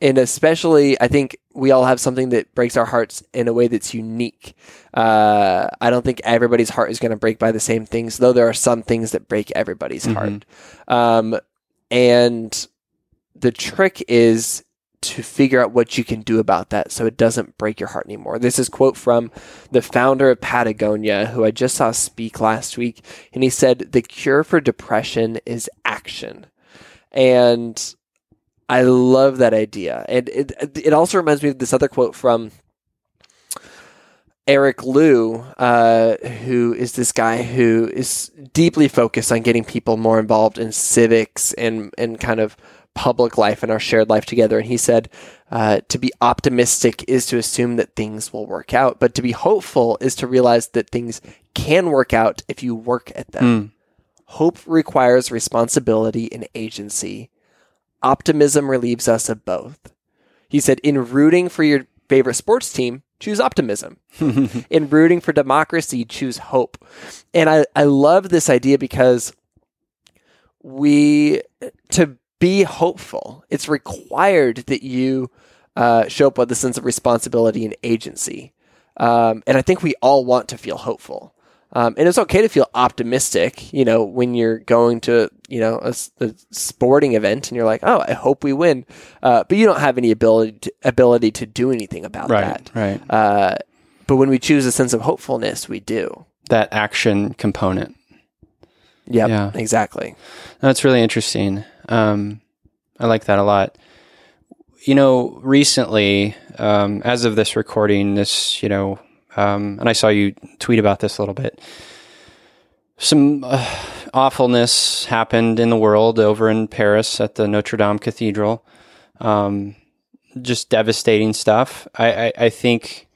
And especially, I think we all have something that breaks our hearts in a way that's unique. Uh, I don't think everybody's heart is going to break by the same things, though there are some things that break everybody's heart. Um, and the trick is to figure out what you can do about that so it doesn't break your heart anymore. This is quote from the founder of Patagonia who I just saw speak last week and he said the cure for depression is action. And I love that idea. And it it also reminds me of this other quote from Eric Liu, uh, who is this guy who is deeply focused on getting people more involved in civics and and kind of public life and our shared life together. And he said, uh, to be optimistic is to assume that things will work out, but to be hopeful is to realize that things can work out if you work at them. Hope requires responsibility and agency. Optimism relieves us of both. He said, in rooting for your favorite sports team, choose optimism. in rooting for democracy, choose hope. And I, I love this idea because we, to be hopeful, it's required that you uh, show up with a sense of responsibility and agency. Um, and I think we all want to feel hopeful. Um, and it's okay to feel optimistic, you know, when you're going to, you know, a, a sporting event and you're like, oh, I hope we win. Uh, but you don't have any ability to, ability to do anything about Right, that. right. Uh, but when we choose a sense of hopefulness, we do. That action component. Yep, Yeah. exactly. That's really interesting. Um, I like that a lot. You know, recently, um, as of this recording, this, you know, um, and I saw you tweet about this a little bit. Some uh, awfulness happened in the world over in Paris at the Notre Dame Cathedral. Um, just devastating stuff. I, I, I think.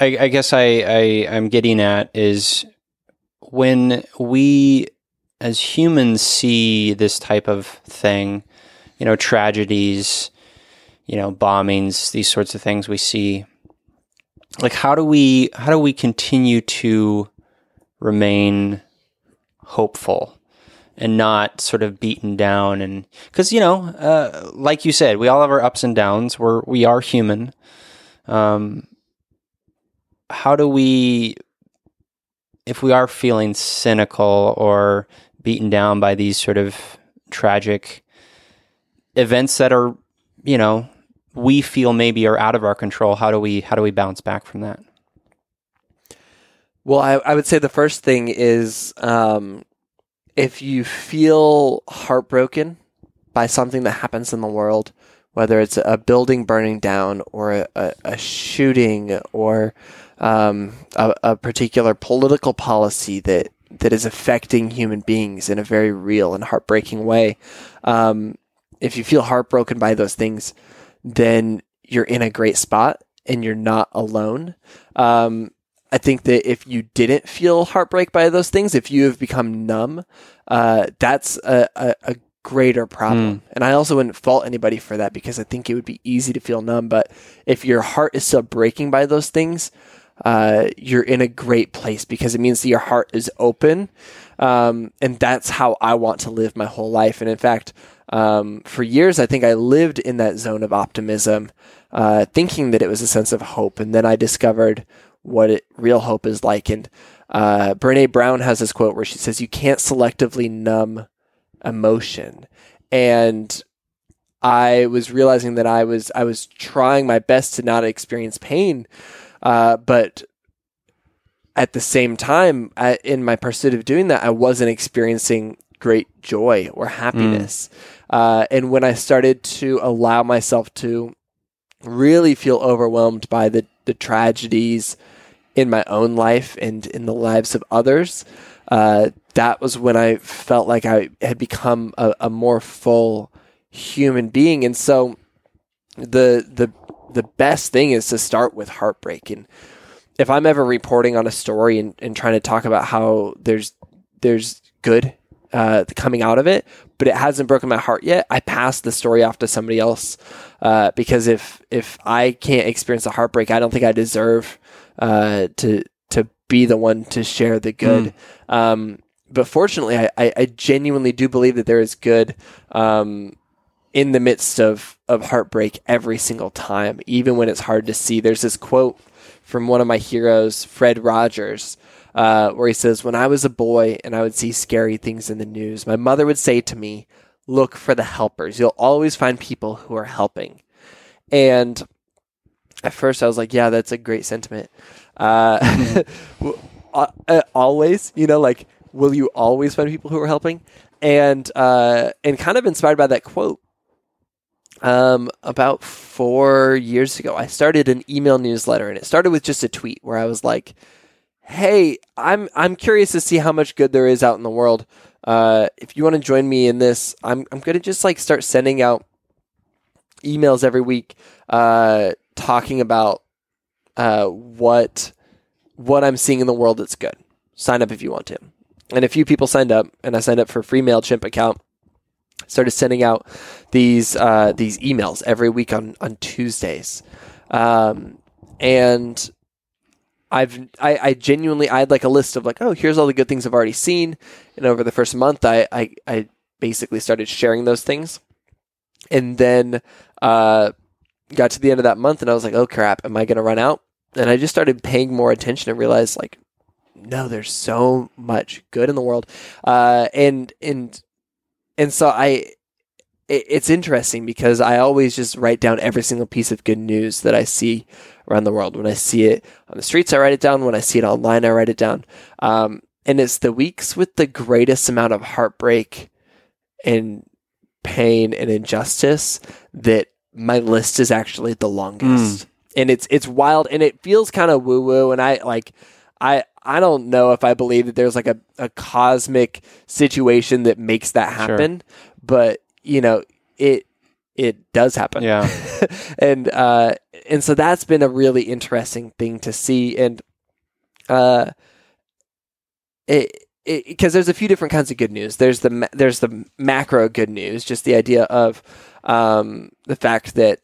I, I guess I, I I'm getting at is when we as humans see this type of thing, you know, tragedies, you know, bombings, these sorts of things we see, like how do we how do we continue to remain hopeful and not sort of beaten down? And because you know uh, like you said we all have our ups and downs. We're we are human. Um how do we if we are feeling cynical or beaten down by these sort of tragic events that are you know we feel maybe are out of our control how do we how do we bounce back from that? Well, I, I would say the first thing is um, if you feel heartbroken by something that happens in the world, whether it's a building burning down or a, a, a shooting or um, a, a particular political policy that that is affecting human beings in a very real and heartbreaking way. Um, if you feel heartbroken by those things, then you're in a great spot and you're not alone. Um, I think that if you didn't feel heartbreak by those things, if you have become numb, uh, that's a, a, a greater problem. And I also wouldn't fault anybody for that because I think it would be easy to feel numb. But if your heart is still breaking by those things, uh, you're in a great place because it means that your heart is open. Um, and that's how I want to live my whole life. And in fact, um, for years, I think I lived in that zone of optimism, uh, thinking that it was a sense of hope. And then I discovered what it, real hope is like. And uh, Brene Brown has this quote where she says, You can't selectively numb emotion. And I was realizing that I was I was trying my best to not experience pain, uh, but at the same time, I, in my pursuit of doing that, I wasn't experiencing great joy or happiness. Uh, and when I started to allow myself to really feel overwhelmed by the the tragedies in my own life and in the lives of others, uh, that was when I felt like I had become a, a more full human being. And so the the the best thing is to start with heartbreak. And if I'm ever reporting on a story and, and trying to talk about how there's there's good uh, coming out of it, but it hasn't broken my heart yet, I pass the story off to somebody else uh, because if if I can't experience a heartbreak, I don't think I deserve uh, to to be the one to share the good. Um, but fortunately, I, I, I genuinely do believe that there is good um, in the midst of of heartbreak every single time, even when it's hard to see. There's this quote from one of my heroes, Fred Rogers, uh, where he says, "When I was a boy and I would see scary things in the news, my mother would say to me." Look for the helpers. You'll always find people who are helping. And at first I was like, yeah, that's a great sentiment. Uh, uh, uh, always, you know, like, will you always find people who are helping? And, uh, and kind of inspired by that quote, um, about four years ago, I started an email newsletter and it started with just a tweet where I was like, hey, I'm I'm curious to see how much good there is out in the world. Uh, if you want to join me in this, I'm I'm gonna just like start sending out emails every week, uh, talking about uh, what what I'm seeing in the world that's good. Sign up if you want to. And a few people signed up, and I signed up for a free Mailchimp account. Started sending out these uh, these emails every week on on Tuesdays, um, and I've I, I genuinely I had like a list of like oh here's all the good things I've already seen, and over the first month I I, I basically started sharing those things, and then uh, got to the end of that month and I was like oh crap am I gonna run out? And I just started paying more attention and realized like no there's so much good in the world, uh, and and and so I it, it's interesting because I always just write down every single piece of good news that I see around the world. When I see it on the streets, I write it down. When I see it online, I write it down. Um, and it's the weeks with the greatest amount of heartbreak and pain and injustice that my list is actually the longest. And it's it's wild and it feels kind of woo woo. And I like I I don't know if I believe that there's like a, a cosmic situation that makes that happen, but you know it it does happen. Yeah. and uh, and so that's been a really interesting thing to see, and uh, it because there's a few different kinds of good news. There's the ma- there's the macro good news, just the idea of um, the fact that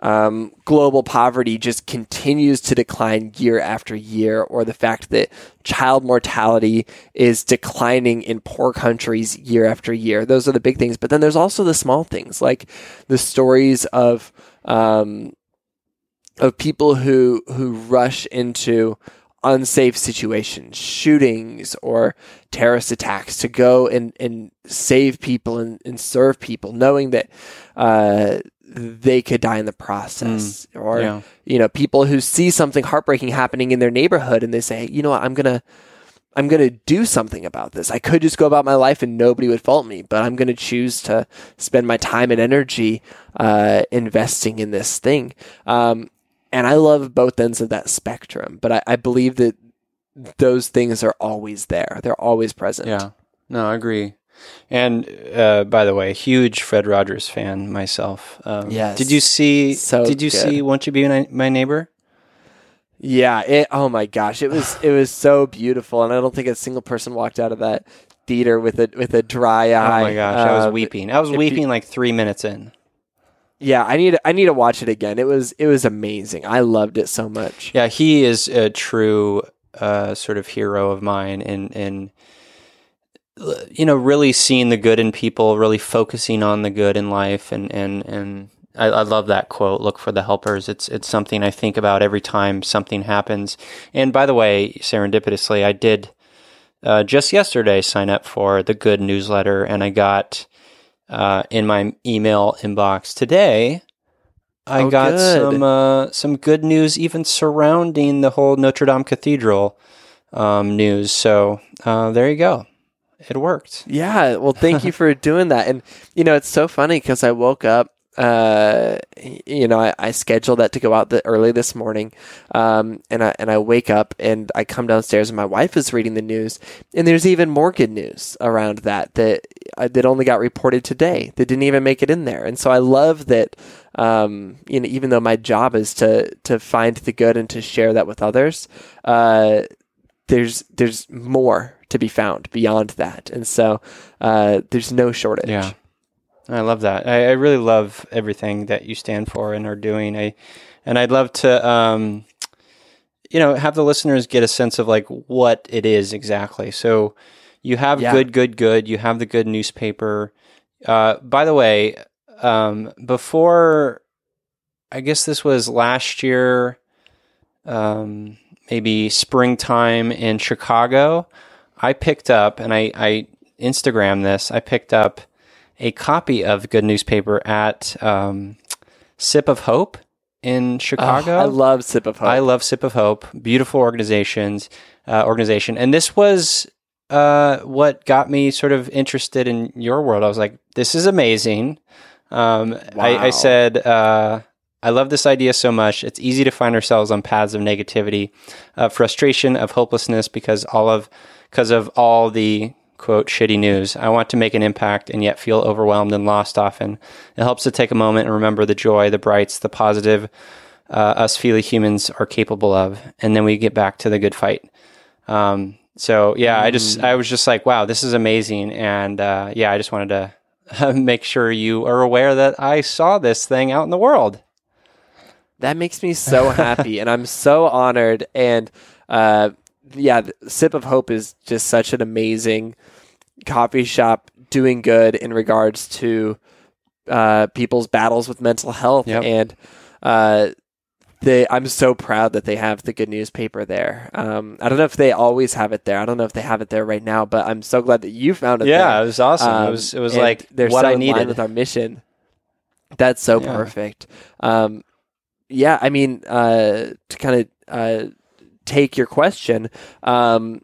um, global poverty just continues to decline year after year, or the fact that child mortality is declining in poor countries year after year. Those are the big things. But then there's also the small things, like the stories of um, of people who who rush into unsafe situations, shootings or terrorist attacks to go and, and save people and, and serve people, knowing that uh, they could die in the process. or, yeah. you know, people who see something heartbreaking happening in their neighborhood and they say, you know what, I'm going to. I'm going to do something about this. I could just go about my life and nobody would fault me, but I'm going to choose to spend my time and energy uh, investing in this thing. Um, and I love both ends of that spectrum, but I, I believe that those things are always there. They're always present. Yeah. No, I agree. And uh, by the way, huge Fred Rogers fan myself. Um, Yes. Did you see? So did you good. see? Won't you be my, my neighbor? Yeah. It, oh my gosh, it was it was so beautiful, and I don't think a single person walked out of that theater with a with a dry eye. Oh my gosh, I was Um, weeping. I was you- weeping like three minutes in. Yeah, I need I need to watch it again. It was it was amazing. I loved it so much. Yeah, he is a true uh, sort of hero of mine, and and you know, really seeing the good in people, really focusing on the good in life, and and and I, I love that quote. Look for the helpers. It's it's something I think about every time something happens. And by the way, serendipitously, I did uh, just yesterday sign up for the Good newsletter, and I got uh, in my email inbox today. I Oh, got good. some uh, some good news, even surrounding the whole Notre Dame Cathedral um, news. So uh, there you go. It worked. Yeah, well, thank you for doing that. And you know, it's so funny because I woke up. Uh, you know, I, I scheduled that to go out the, early this morning, um, and I and I wake up and I come downstairs and my wife is reading the news, and there's even more good news around that that uh, that only got reported today that didn't even make it in there. And so I love that. Um, you know, even though my job is to to find the good and to share that with others, uh, there's there's more to be found beyond that, and so uh, there's no shortage. Yeah. I love that. I, I really love everything that you stand for and are doing. I, and I'd love to, um, you know, have the listeners get a sense of like what it is exactly. So you have Yeah. good, good, good. You have the good newspaper. Uh, by the way, um, before, I guess this was last year, um, maybe springtime in Chicago. I picked up and I, I Instagram this. I picked up a copy of Good Newspaper at um, Sip of Hope in Oh, Chicago. I love Sip of Hope. I love Sip of Hope. Beautiful organizations, uh, organization, and this was uh, what got me sort of interested in your world. I was like, "This is amazing." Um, I, Wow. I said, uh, I love this idea so much. It's easy to find ourselves on paths of negativity, of frustration, of hopelessness because all of because of all the quote shitty news. I want to make an impact and yet feel overwhelmed and lost often. It helps to take a moment and remember the joy, the brights, the positive uh, us feely humans are capable of, and then we get back to the good fight. Um, so yeah, I just I was just like, wow, this is amazing, and uh, yeah, I just wanted to make sure you are aware that I saw this thing out in the world. That makes me so happy, and I'm so honored. And uh, yeah, the Sip of Hope is just such an amazing coffee shop doing good in regards to uh, people's battles with mental health. Yep. And uh, they, I'm so proud that they have the good newspaper there. Um, I don't know if they always have it there. I don't know if they have it there right now, but I'm so glad that you found it. Yeah, there. it was awesome. it Um, was it was like they're what so I needed. with our mission. That's so Yeah. perfect. Um, yeah, I mean, uh, to kind of uh, take your question, um,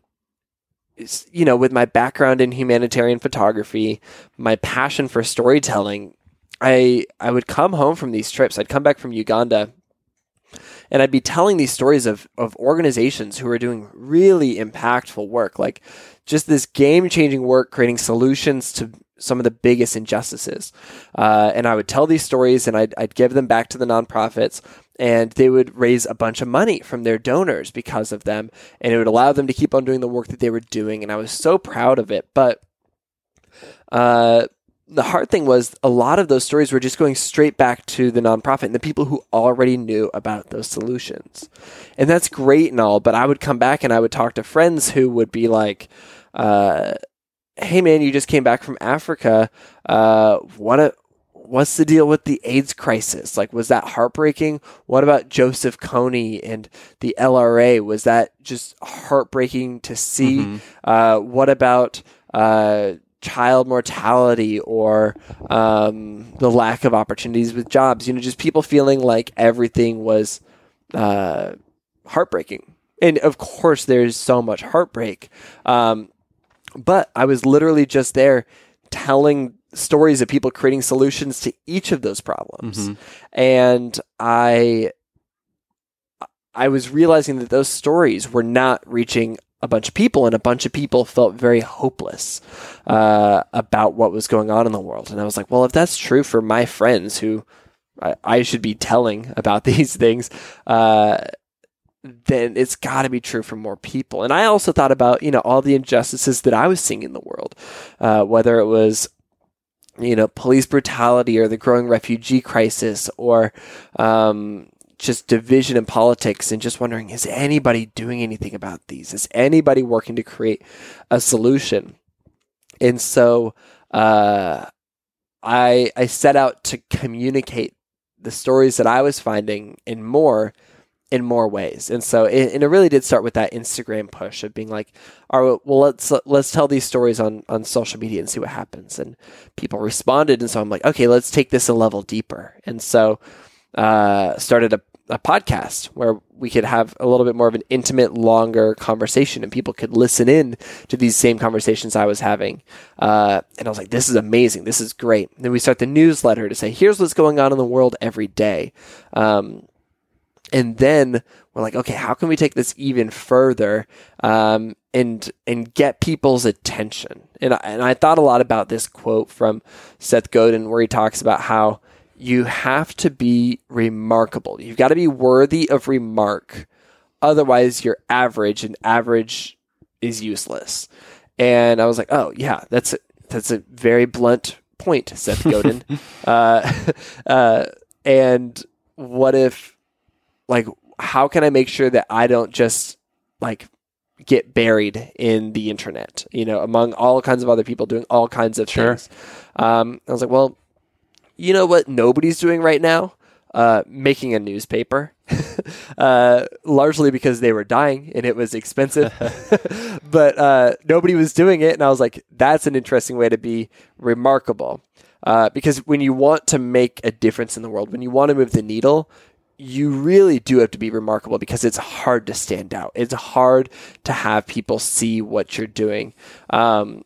you know, with my background in humanitarian photography, my passion for storytelling, I I would come home from these trips. I'd come back from Uganda. And I'd be telling these stories of, of organizations who are doing really impactful work, like just this game changing work, creating solutions to some of the biggest injustices. Uh, and I would tell these stories and I'd, I'd give them back to the nonprofits, and they would raise a bunch of money from their donors because of them. And it would allow them to keep on doing the work that they were doing. And I was so proud of it. But uh, the hard thing was a lot of those stories were just going straight back to the nonprofit and the people who already knew about those solutions. And that's great and all, but I would come back and I would talk to friends who would be like, uh, hey man, you just came back from Africa. Uh, what a, what's the deal with the AIDS crisis? Like, was that heartbreaking? What about Joseph Kony and the LRA? Was that just heartbreaking to see? Mm-hmm. Uh, what about uh, child mortality or um, the lack of opportunities with jobs? You know, just people feeling like everything was uh, heartbreaking. And of course, there's so much heartbreak. Um, but I was literally just there telling stories of people creating solutions to each of those problems. And I I was realizing that those stories were not reaching a bunch of people, and a bunch of people felt very hopeless uh, about what was going on in the world. And I was like, well, if that's true for my friends who I, I should be telling about these things, uh, then it's got to be true for more people. And I also thought about, you know, all the injustices that I was seeing in the world, uh, whether it was, you know, police brutality or the growing refugee crisis or um, just division in politics and just wondering, is anybody doing anything about these? Is anybody working to create a solution? And so uh, I, I set out to communicate the stories that I was finding and more in more ways. And so it, and it really did start with that Instagram push of being like, all right, well let's let's tell these stories on on social media and see what happens. And people responded and so I'm like, okay, let's take this a level deeper. And so uh started a, a podcast where we could have a little bit more of an intimate, longer conversation and people could listen in to these same conversations I was having. Uh, and I was like, this is amazing. This is great. And then we start the newsletter to say, here's what's going on in the world every day. Um, and then we're like, okay, how can we take this even further um, and and get people's attention? And I, and I thought a lot about this quote from Seth Godin, where he talks about how you have to be remarkable. You've got to be worthy of remark, otherwise you're average, and average is useless. And I was like, oh yeah, that's a, that's a very blunt point, Seth Godin. uh, uh, and what if like how can I make sure that I don't just like get buried in the internet, you know, among all kinds of other people doing all kinds of Sure. things. Um, I was like, well, you know what nobody's doing right now? Uh, making a newspaper, uh, largely because they were dying and it was expensive. but uh, nobody was doing it, and I was like, that's an interesting way to be remarkable. Uh, because when you want to make a difference in the world, when you want to move the needle, you really do have to be remarkable because it's hard to stand out. It's hard to have people see what you're doing. Um,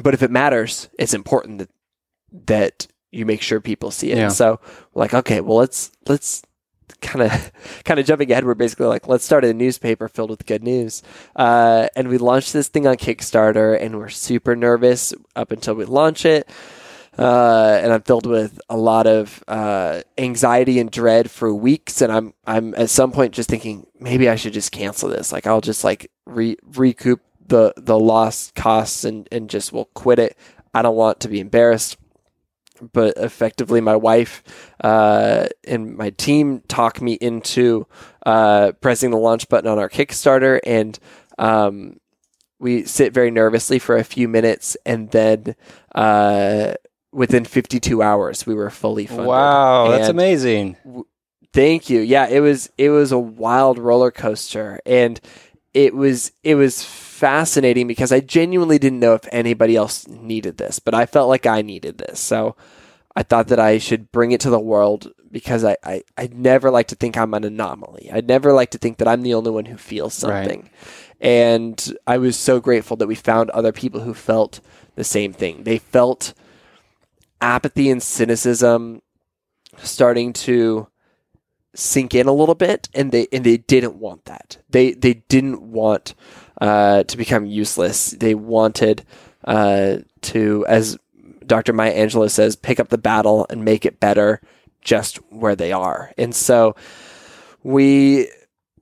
but if it matters, it's important that that you make sure people see it. Yeah. So like, okay, well let's let's kind of kind of jumping ahead. We're basically like, let's start a newspaper filled with good news. Uh, and we launched this thing on Kickstarter, and we're super nervous up until we launch it. Uh, and I'm filled with a lot of uh, anxiety and dread for weeks. And I'm I'm at some point just thinking maybe I should just cancel this. Like I'll just like re- recoup the the lost costs and and just will quit it. I don't want to be embarrassed. But effectively, my wife uh, and my team talk me into uh, pressing the launch button on our Kickstarter, and um, we sit very nervously for a few minutes, and then uh, within 52 hours, we were fully funded. Wow, that's And amazing. Thank you. Yeah, it was it was a wild roller coaster, and it was it was fascinating because I genuinely didn't know if anybody else needed this, but I felt like I needed this, so I thought that I should bring it to the world because I I I'd never like to think I'm an anomaly. I'd never like to think that I'm the only one who feels Right. something, and I was so grateful that we found other people who felt the same thing. They felt apathy and cynicism starting to sink in a little bit and they and they didn't want that. They they didn't want uh, to become useless. They wanted uh, to as dr maya angelou says pick up the battle and make it better just where they are. And so we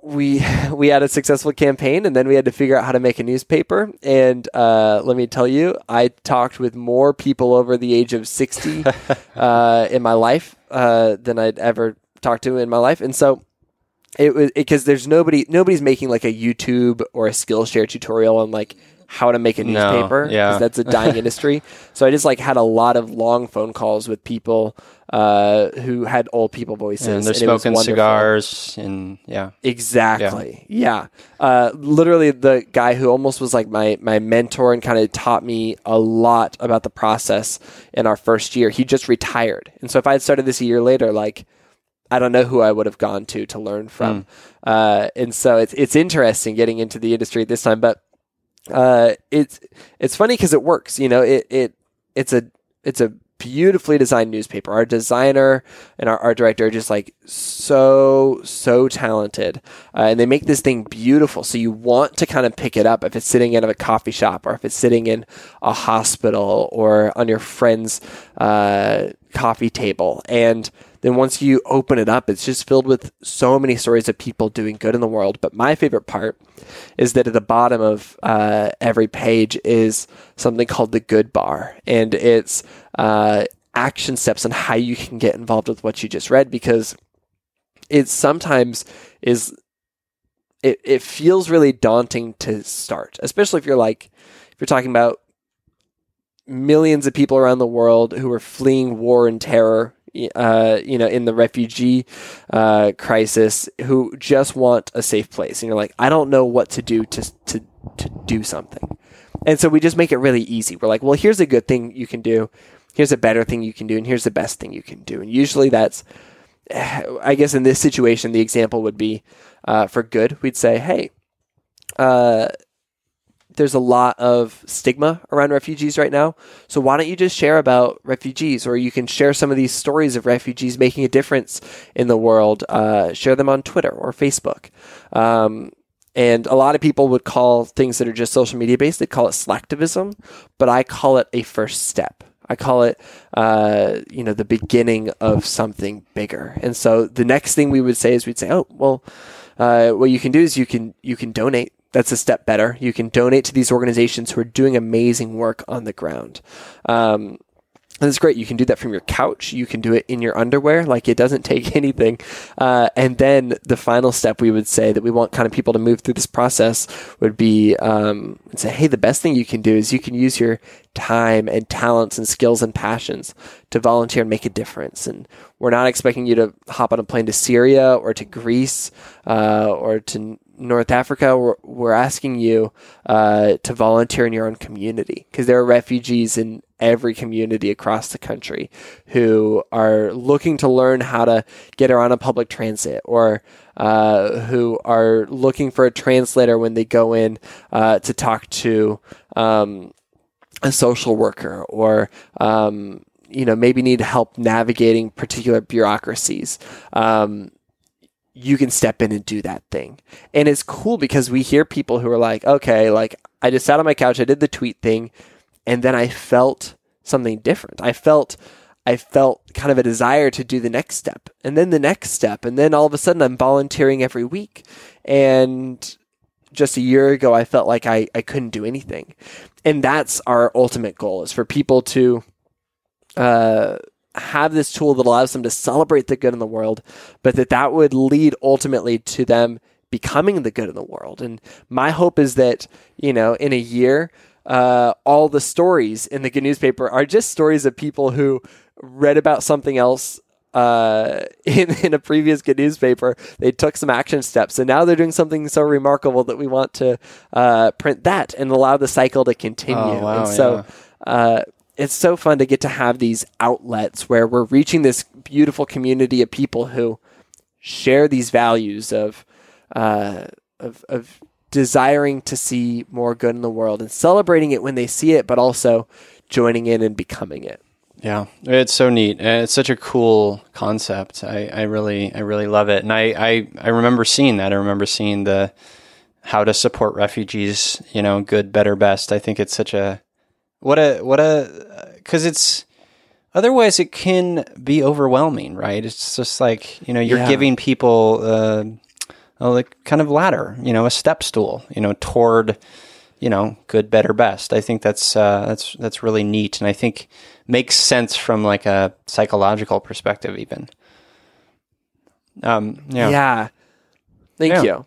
we we had a successful campaign and then we had to figure out how to make a newspaper. And uh, let me tell you i talked with more people over the age of 60 uh, in my life uh, than i'd ever talked to in my life. And so it was because there's nobody nobody's making like a youtube or a skillshare tutorial on like how to make a No, newspaper 'cause yeah. that's a dying industry so i just like had a lot of long phone calls with people uh, who had old people voices And they're and smoking cigars and yeah. Exactly. Yeah. Uh, literally, the guy who almost was like my my mentor and kind of taught me a lot about the process in our first year. He just retired, and so if I had started this a year later, like I don't know who I would have gone to to learn from. Uh, and so it's it's interesting getting into the industry at this time, but uh, it's it's funny because it works. You know, it it it's a it's a beautifully designed newspaper. Our designer and our art director are just like so so talented, uh, and they make this thing beautiful. So you want to kind of pick it up if it's sitting in a coffee shop or if it's sitting in a hospital or on your friend's uh, coffee table, and then once you open it up, it's just filled with so many stories of people doing good in the world. But my favorite part is that at the bottom of uh, every page is something called the good bar, and it's uh, action steps on how you can get involved with what you just read because it sometimes is it, it feels really daunting to start, especially if you're like if you're talking about millions of people around the world who are fleeing war and terror uh, you know, in the refugee uh, crisis, who just want a safe place, and you're like, I don't know what to do to to to do something, and so we just make it really easy. We're like, well, here's a good thing you can do, here's a better thing you can do, and here's the best thing you can do, and usually that's, I guess, in this situation, the example would be uh, for good. We'd say, hey. There's a lot of stigma around refugees right now. So why don't you just share about refugees, or you can share some of these stories of refugees making a difference in the world. Uh, share them on Twitter or Facebook. Um, and a lot of people would call things that are just social media based, they call it slacktivism, but I call it a first step. I call it, uh, you know, the beginning of something bigger. And so the next thing we would say is we'd say, oh, well, uh, what you can do is you can you can donate that's a step better. You can donate to these organizations who are doing amazing work on the ground. Um, and it's great. You can do that from your couch. You can do it in your underwear. Like it doesn't take anything. Uh, and then the final step we would say that we want kind of people to move through this process would be um, and say, hey, the best thing you can do is you can use your time and talents and skills and passions to volunteer and make a difference. And we're not expecting you to hop on a plane to Syria or to Greece uh, or to North Africa, we're, we're asking you uh, to volunteer in your own community because there are refugees in every community across the country who are looking to learn how to get around a public transit or uh, who are looking for a translator when they go in uh, to talk to um, a social worker or um, you know maybe need help navigating particular bureaucracies. Um, you can step in and do that thing. And it's cool because we hear people who are like, okay, like I just sat on my couch, I did the tweet thing, and then I felt something different. I felt I felt kind of a desire to do the next step and then the next step. And then all of a sudden I'm volunteering every week. And just a year ago, I felt like I, I couldn't do anything. And that's our ultimate goal is for people to, uh, have this tool that allows them to celebrate the good in the world, but that that would lead ultimately to them becoming the good in the world. And my hope is that, you know, in a year, uh, all the stories in the good newspaper are just stories of people who read about something else uh, in in a previous good newspaper. They took some action steps, and now they're doing something so remarkable that we want to uh, print that and allow the cycle to continue. Oh, wow, and so. yeah. Uh, it's so fun to get to have these outlets where we're reaching this beautiful community of people who share these values of uh, of, of desiring to see more good in the world and celebrating it when they see it, but also joining in and becoming it. Yeah, it's so neat. Uh, It's such a cool concept. I, I really, I really love it. And I, I, I remember seeing that. I remember seeing the how to support refugees. You know, good, better, best. I think it's such a what a what a because it's otherwise it can be overwhelming, right? It's just like you know you're Yeah. giving people uh, a like kind of ladder, you know, a step stool, you know, toward you know good, better, best. I think that's uh, that's that's really neat, and I think makes sense from like a psychological perspective, even. Um, yeah. Yeah. Thank Yeah. you.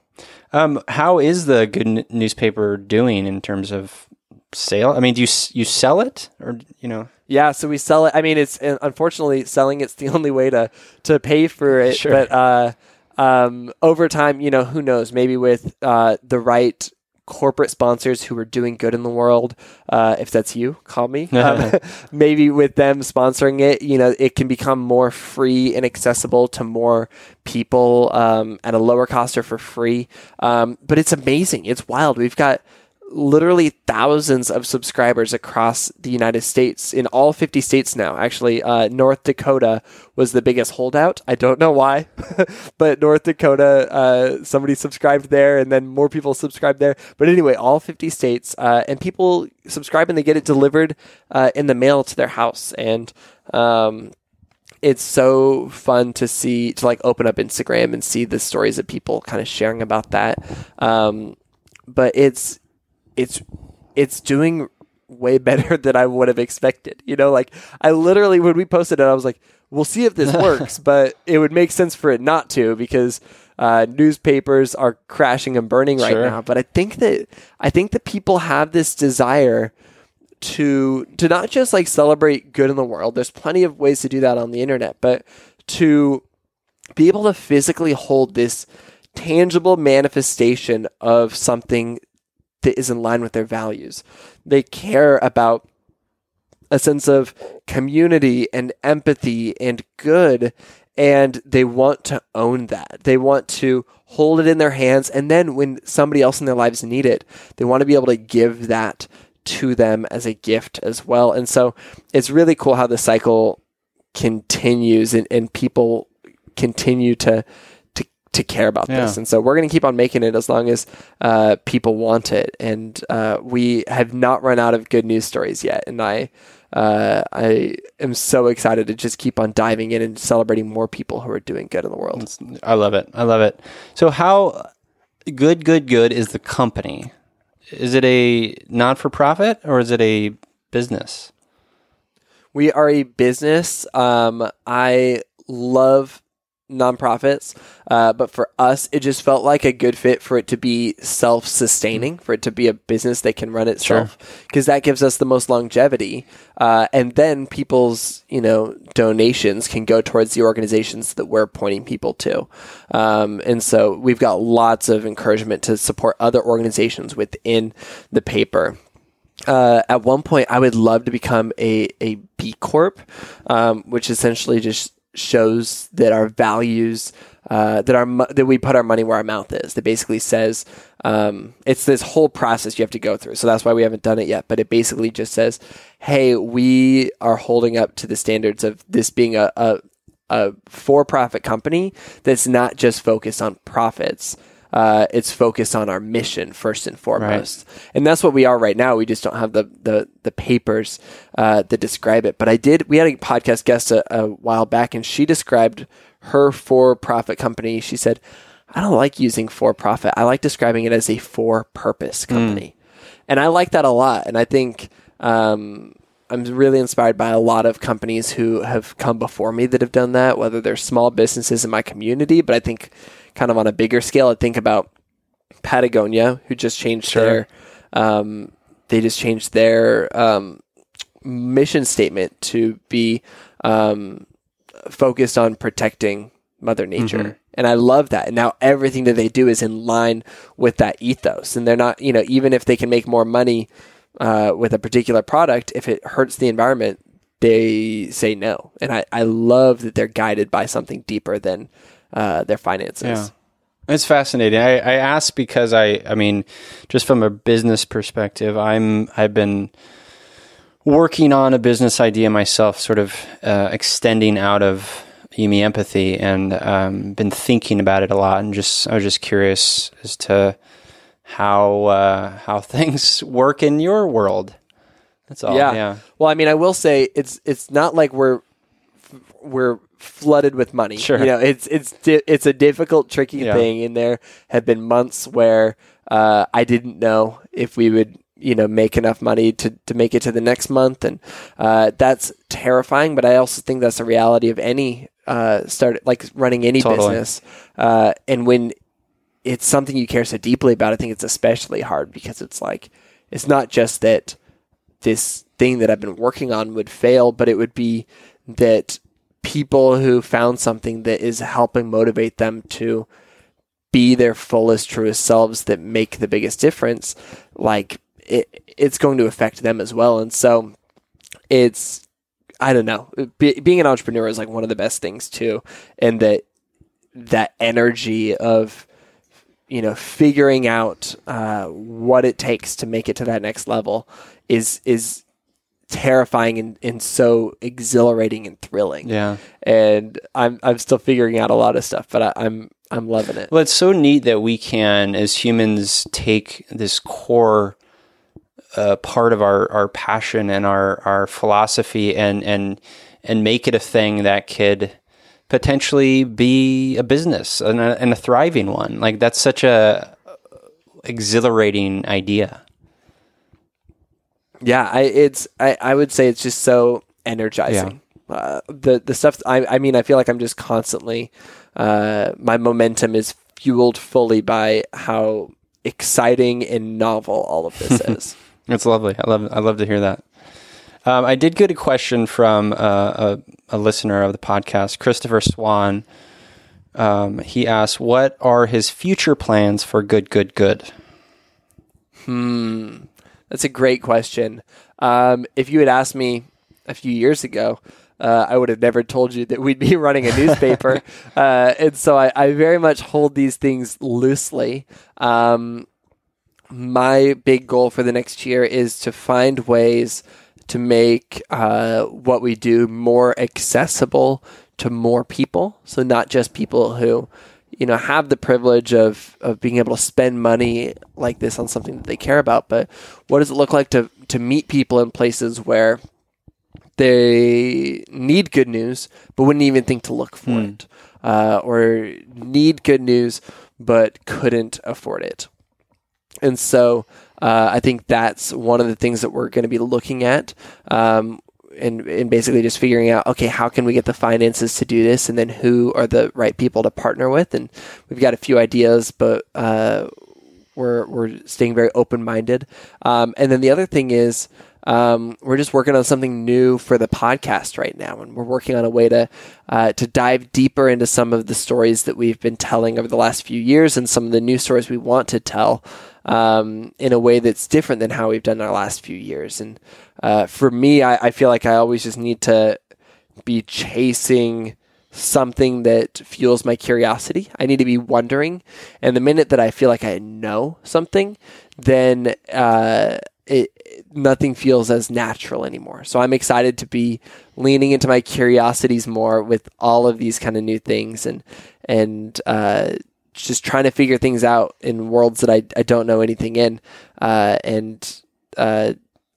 Um, how is the good n- newspaper doing in terms of sale? I mean, do you you sell it or you know? Yeah, so we sell it. I mean, it's uh, unfortunately selling it's the only way to to pay for it. Sure. But uh, um, over time, you know, who knows? Maybe with uh, the right corporate sponsors who are doing good in the world. Uh, if that's you, call me. Um, maybe with them sponsoring it, you know, it can become more free and accessible to more people um, at a lower cost or for free. Um, but it's amazing. It's wild. We've got literally thousands of subscribers across the United States in all 50 states now. Actually, uh, North Dakota was the biggest holdout. I don't know why, but North Dakota, uh, somebody subscribed there and then more people subscribed there. But anyway, all 50 states, uh, and people subscribe and they get it delivered uh, in the mail to their house. And, um, it's so fun to see to like open up Instagram and see the stories of people kind of sharing about that. Um, but it's it's it's doing way better than I would have expected. You know, like I literally when we posted it, I was like, "We'll see if this works," but it would make sense for it not to because uh, newspapers are crashing and burning right Sure. now. But I think that I think that people have this desire to to not just like celebrate good in the world. There's plenty of ways to do that on the internet, but to be able to physically hold this tangible manifestation of something that is in line with their values. They care about a sense of community and empathy and good and they want to own that. They want to hold it in their hands and then when somebody else in their lives need it, they want to be able to give that to them as a gift as well. And so it's really cool how the cycle continues and, and people continue to to care about this. And so we're going to keep on making it as long as uh, people want it. And uh, we have not run out of good news stories yet. And I uh, I am so excited to just keep on diving in and celebrating more people who are doing good in the world. I love it. I love it. So how good, good, good is the company? Is it a not for profit or is it a business? We are a business. Um, I love nonprofits, uh, but for us, it just felt like a good fit for it to be self sustaining, for it to be a business that can run itself, because that gives us the most longevity. Uh, and then people's, you know, donations can go towards the organizations that we're pointing people to. Um, and so we've got lots of encouragement to support other organizations within the paper uh, at one point I would love to become a, a B Corp, um, which essentially just shows that our values uh, that our that we put our money where our mouth is. That basically says um, it's this whole process you have to go through. So that's why we haven't done it yet. But it basically just says, hey, we are holding up to the standards of this being a, a a for-profit company that's not just focused on profits. Uh, it's focused on our mission first and foremost, and that's what we are right now. We just don't have the the, the papers uh, that describe it. But I did. We had a podcast guest a, a while back, and she described her for-profit company. She said, "I don't like using for-profit. I like describing it as a for-purpose company," and I like that a lot. And I think um, I'm really inspired by a lot of companies who have come before me that have done that, whether they're small businesses in my community, but I think kind of on a bigger scale, I think about Patagonia, who just changed Sure. their, um, they just changed their um, mission statement to be um, focused on protecting Mother Nature. And I love that. And now everything that they do is in line with that ethos. And they're not, you know, even if they can make more money uh, with a particular product, if it hurts the environment, they say no. And I, I love that they're guided by something deeper than uh, their finances. Yeah. It's fascinating. I, I ask because I, I mean, just from a business perspective, I'm, I've been working on a business idea myself, sort of uh, extending out of You Me Empathy, and um, been thinking about it a lot. And just, I was just curious as to how uh, how things work in your world. That's all. yeah. Yeah. Well, I mean, I will say it's it's not like we're we're flooded with money. Sure. You know, it's it's di- it's a difficult, tricky Yeah. thing. And there have been months where uh, I didn't know if we would you know make enough money to to make it to the next month, and uh, that's terrifying. But I also think that's the reality of any uh, start like running any Totally. business. Uh, and when it's something you care so deeply about, I think it's especially hard because it's like it's not just that this thing that I've been working on would fail, but it would be that people who found something that is helping motivate them to be their fullest, truest selves that make the biggest difference, like it, it's going to affect them as well. And so it's, I don't know, be, being an entrepreneur is like one of the best things too. And that, that energy of, you know, figuring out uh, what it takes to make it to that next level is is terrifying and, and so exhilarating and thrilling. Yeah. And I'm I'm still figuring out a lot of stuff, but I, I'm I'm loving it. Well, it's so neat that we can, as humans, take this core uh, part of our, our passion and our, our philosophy and, and and make it a thing that could potentially be a business and a, and a thriving one. Like that's such a exhilarating idea. Yeah, I it's I, I would say it's just so energizing. Uh, the the stuff I I mean I feel like I'm just constantly uh, my momentum is fueled fully by how exciting and novel all of this is. It's lovely. I love I love to hear that. Um, I did get a question from uh, a, a listener of the podcast, Christopher Swan. Um, he asked, "What are his future plans for Good, Good, Good?" Hmm, that's a great question. Um, if you had asked me a few years ago, uh, I would have never told you that we'd be running a newspaper. uh, and so I, I very much hold these things loosely. Um, my big goal for the next year is to find ways to make uh, what we do more accessible to more people. So not just people who, you know, have the privilege of, of being able to spend money like this on something that they care about, but what does it look like to, to meet people in places where they need good news, but wouldn't even think to look for it, uh, or need good news, but couldn't afford it. And so uh, I think that's one of the things that we're going to be looking at. Um, and, and basically just figuring out, okay, how can we get the finances to do this? And then who are the right people to partner with? And we've got a few ideas, but uh, we're, we're staying very open minded. Um, and then the other thing is, um, we're just working on something new for the podcast right now, and we're working on a way to uh, to dive deeper into some of the stories that we've been telling over the last few years, and some of the new stories we want to tell um, in a way that's different than how we've done our last few years. And uh, for me, I, I feel like I always just need to be chasing something that fuels my curiosity. I need to be wondering. And the minute that I feel like I know something, then uh, nothing feels as natural anymore. So I'm excited to be leaning into my curiosities more with all of these kind of new things and and uh, just trying to figure things out in worlds that I, I don't know anything in, uh, and uh,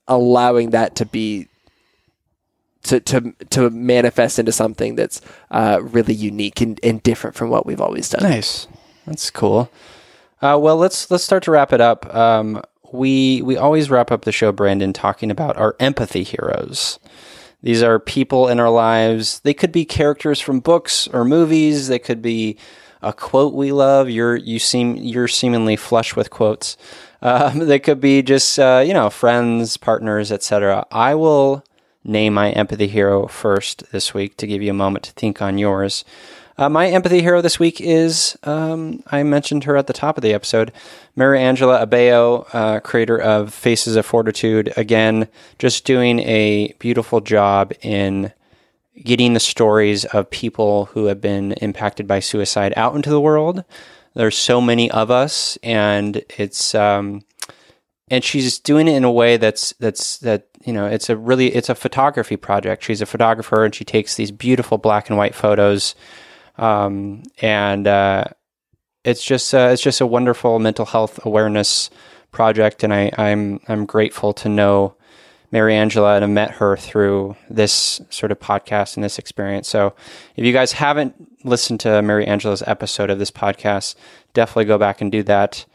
allowing that to be to to to manifest into something that's uh, really unique and, and different from what we've always done. Nice. That's cool. Uh, well, let's let's start to wrap it up. Um, we we always wrap up the show, Branden, talking about our empathy heroes. These are people in our lives. They could be characters from books or movies. They could be a quote we love. You're you seem you're seemingly flush with quotes. Um, they could be just uh, you know friends, partners, etc. I will name my empathy hero first this week to give you a moment to think on yours. Uh, my empathy hero this week is um, I mentioned her at the top of the episode, Mary Angela Abeo, uh, creator of Faces of Fortitude. Again, just doing a beautiful job in getting the stories of people who have been impacted by suicide out into the world. There's so many of us, and it's um, and she's doing it in a way that's that's that you know it's a really it's a photography project. She's a photographer, and she takes these beautiful black and white photos um, and uh, it's just uh, it's just a wonderful mental health awareness project, and I, I'm I'm grateful to know Mary Angela and I met her through this sort of podcast and this experience. So if you guys haven't listened to Mary Angela's episode of this podcast, definitely go back and do that.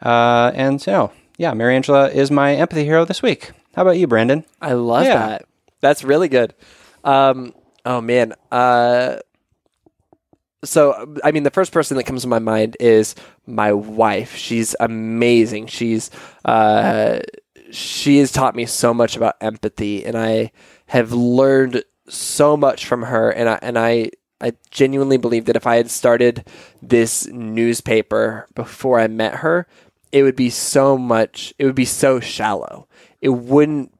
Uh, and so, yeah, Mary Angela is my empathy hero this week. How about you, Branden? I love Yeah. that. That's really good. Um, oh man. Uh, so I mean, the first person that comes to my mind is my wife. She's amazing. She's uh, she has taught me so much about empathy, and I have learned so much from her. And I and I I genuinely believe that if I had started this newspaper before I met her, it would be so much. It would be so shallow. It wouldn't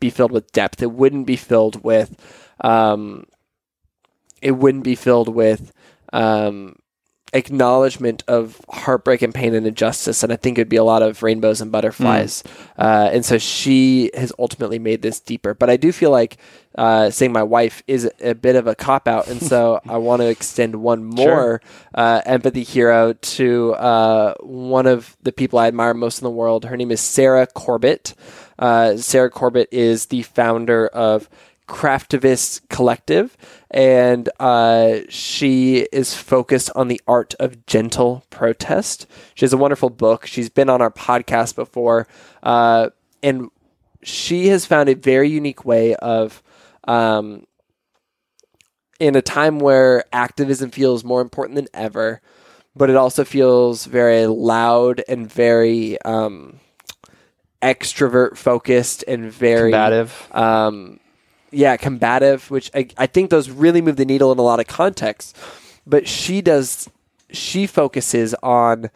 be filled with depth. It wouldn't be filled with. Um, it wouldn't be filled with um, acknowledgement of heartbreak and pain and injustice. And I think it'd be a lot of rainbows and butterflies. Uh, and so she has ultimately made this deeper. But I do feel like uh, saying my wife is a bit of a cop out. And so I want to extend one more uh, empathy hero to uh, one of the people I admire most in the world. Her name is Sarah Corbett. Uh, Sarah Corbett is the founder of Craftivist Collective, and uh, she is focused on the art of gentle protest. She has a wonderful book. She's been on our podcast before, uh, and she has found a very unique way of. Um, in a time where activism feels more important than ever, but it also feels very loud and very um, extrovert focused and very Combative. um, yeah, combative, which I, I think those really move the needle in a lot of contexts. But she does, she focuses on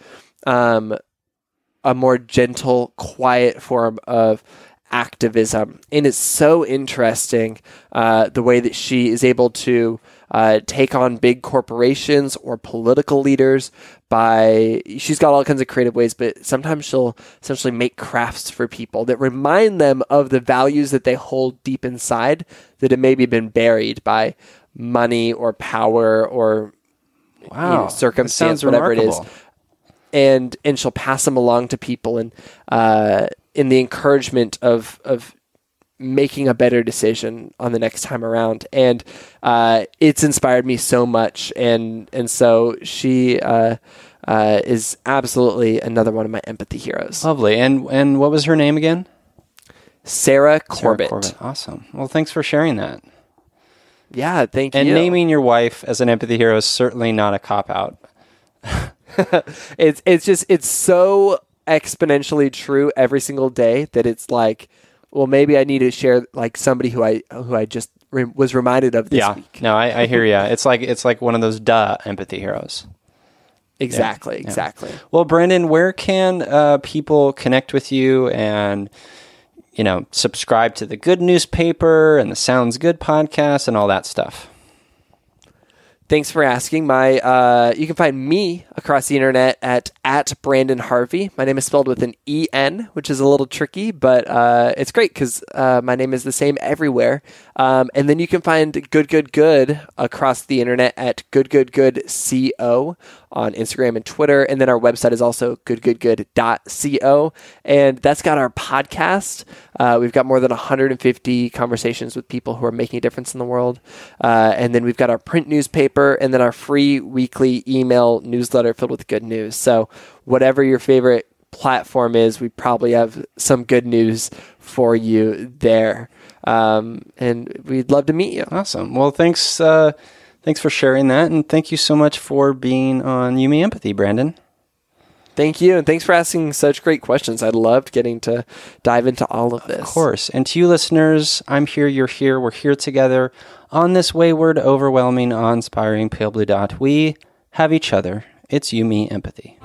um, a more gentle, quiet form of activism. And it's so interesting uh, the way that she is able to uh, take on big corporations or political leaders by she's got all kinds of creative ways but sometimes she'll essentially make crafts for people that remind them of the values that they hold deep inside that have maybe been buried by money or power or Wow, you know, circumstance, whatever it is. and and she'll pass them along to people. And uh, in the encouragement of of making a better decision on the next time around and uh, it's inspired me so much and and so she uh, uh, is absolutely another one of my empathy heroes Lovely. And and what was her name again? Sarah Sarah Corbett. Awesome. Well, thanks for sharing that. yeah thank And you And naming your wife as an empathy hero is certainly not a cop out. it's it's just it's so exponentially true every single day that it's like well maybe I need to share like somebody who I who I just re- was reminded of this Yeah. week No, I, I hear you. It's like it's like one of those duh empathy heroes. exactly exactly Well, Branden, where can uh, people connect with you and you know subscribe to the Good Newspaper and the Sounds Good podcast and all that stuff? Thanks for asking. My uh, you can find me across the internet at at Branden Harvey. My name is spelled with an E N, which is a little tricky, but uh, it's great because uh, my name is the same everywhere. Um, and then you can find Good Good Good across the internet at Good Good Good Co on Instagram and Twitter. And then our website is also goodgoodgood.co. And that's got our podcast. Uh, we've got more than 150 conversations with people who are making a difference in the world. Uh, and then we've got our print newspaper and then our free weekly email newsletter filled with good news. So, whatever your favorite platform is, we probably have some good news for you there. Um, and we'd love to meet you. Awesome. Well, thanks. Uh, Thanks for sharing that. And thank you so much for being on You Me Empathy, Branden. Thank you. And thanks for asking such great questions. I loved getting to dive into all of this. Of course. And to you listeners, I'm here, you're here, we're here together on this wayward, overwhelming, awe inspiring pale blue dot. We have each other. It's You Me Empathy.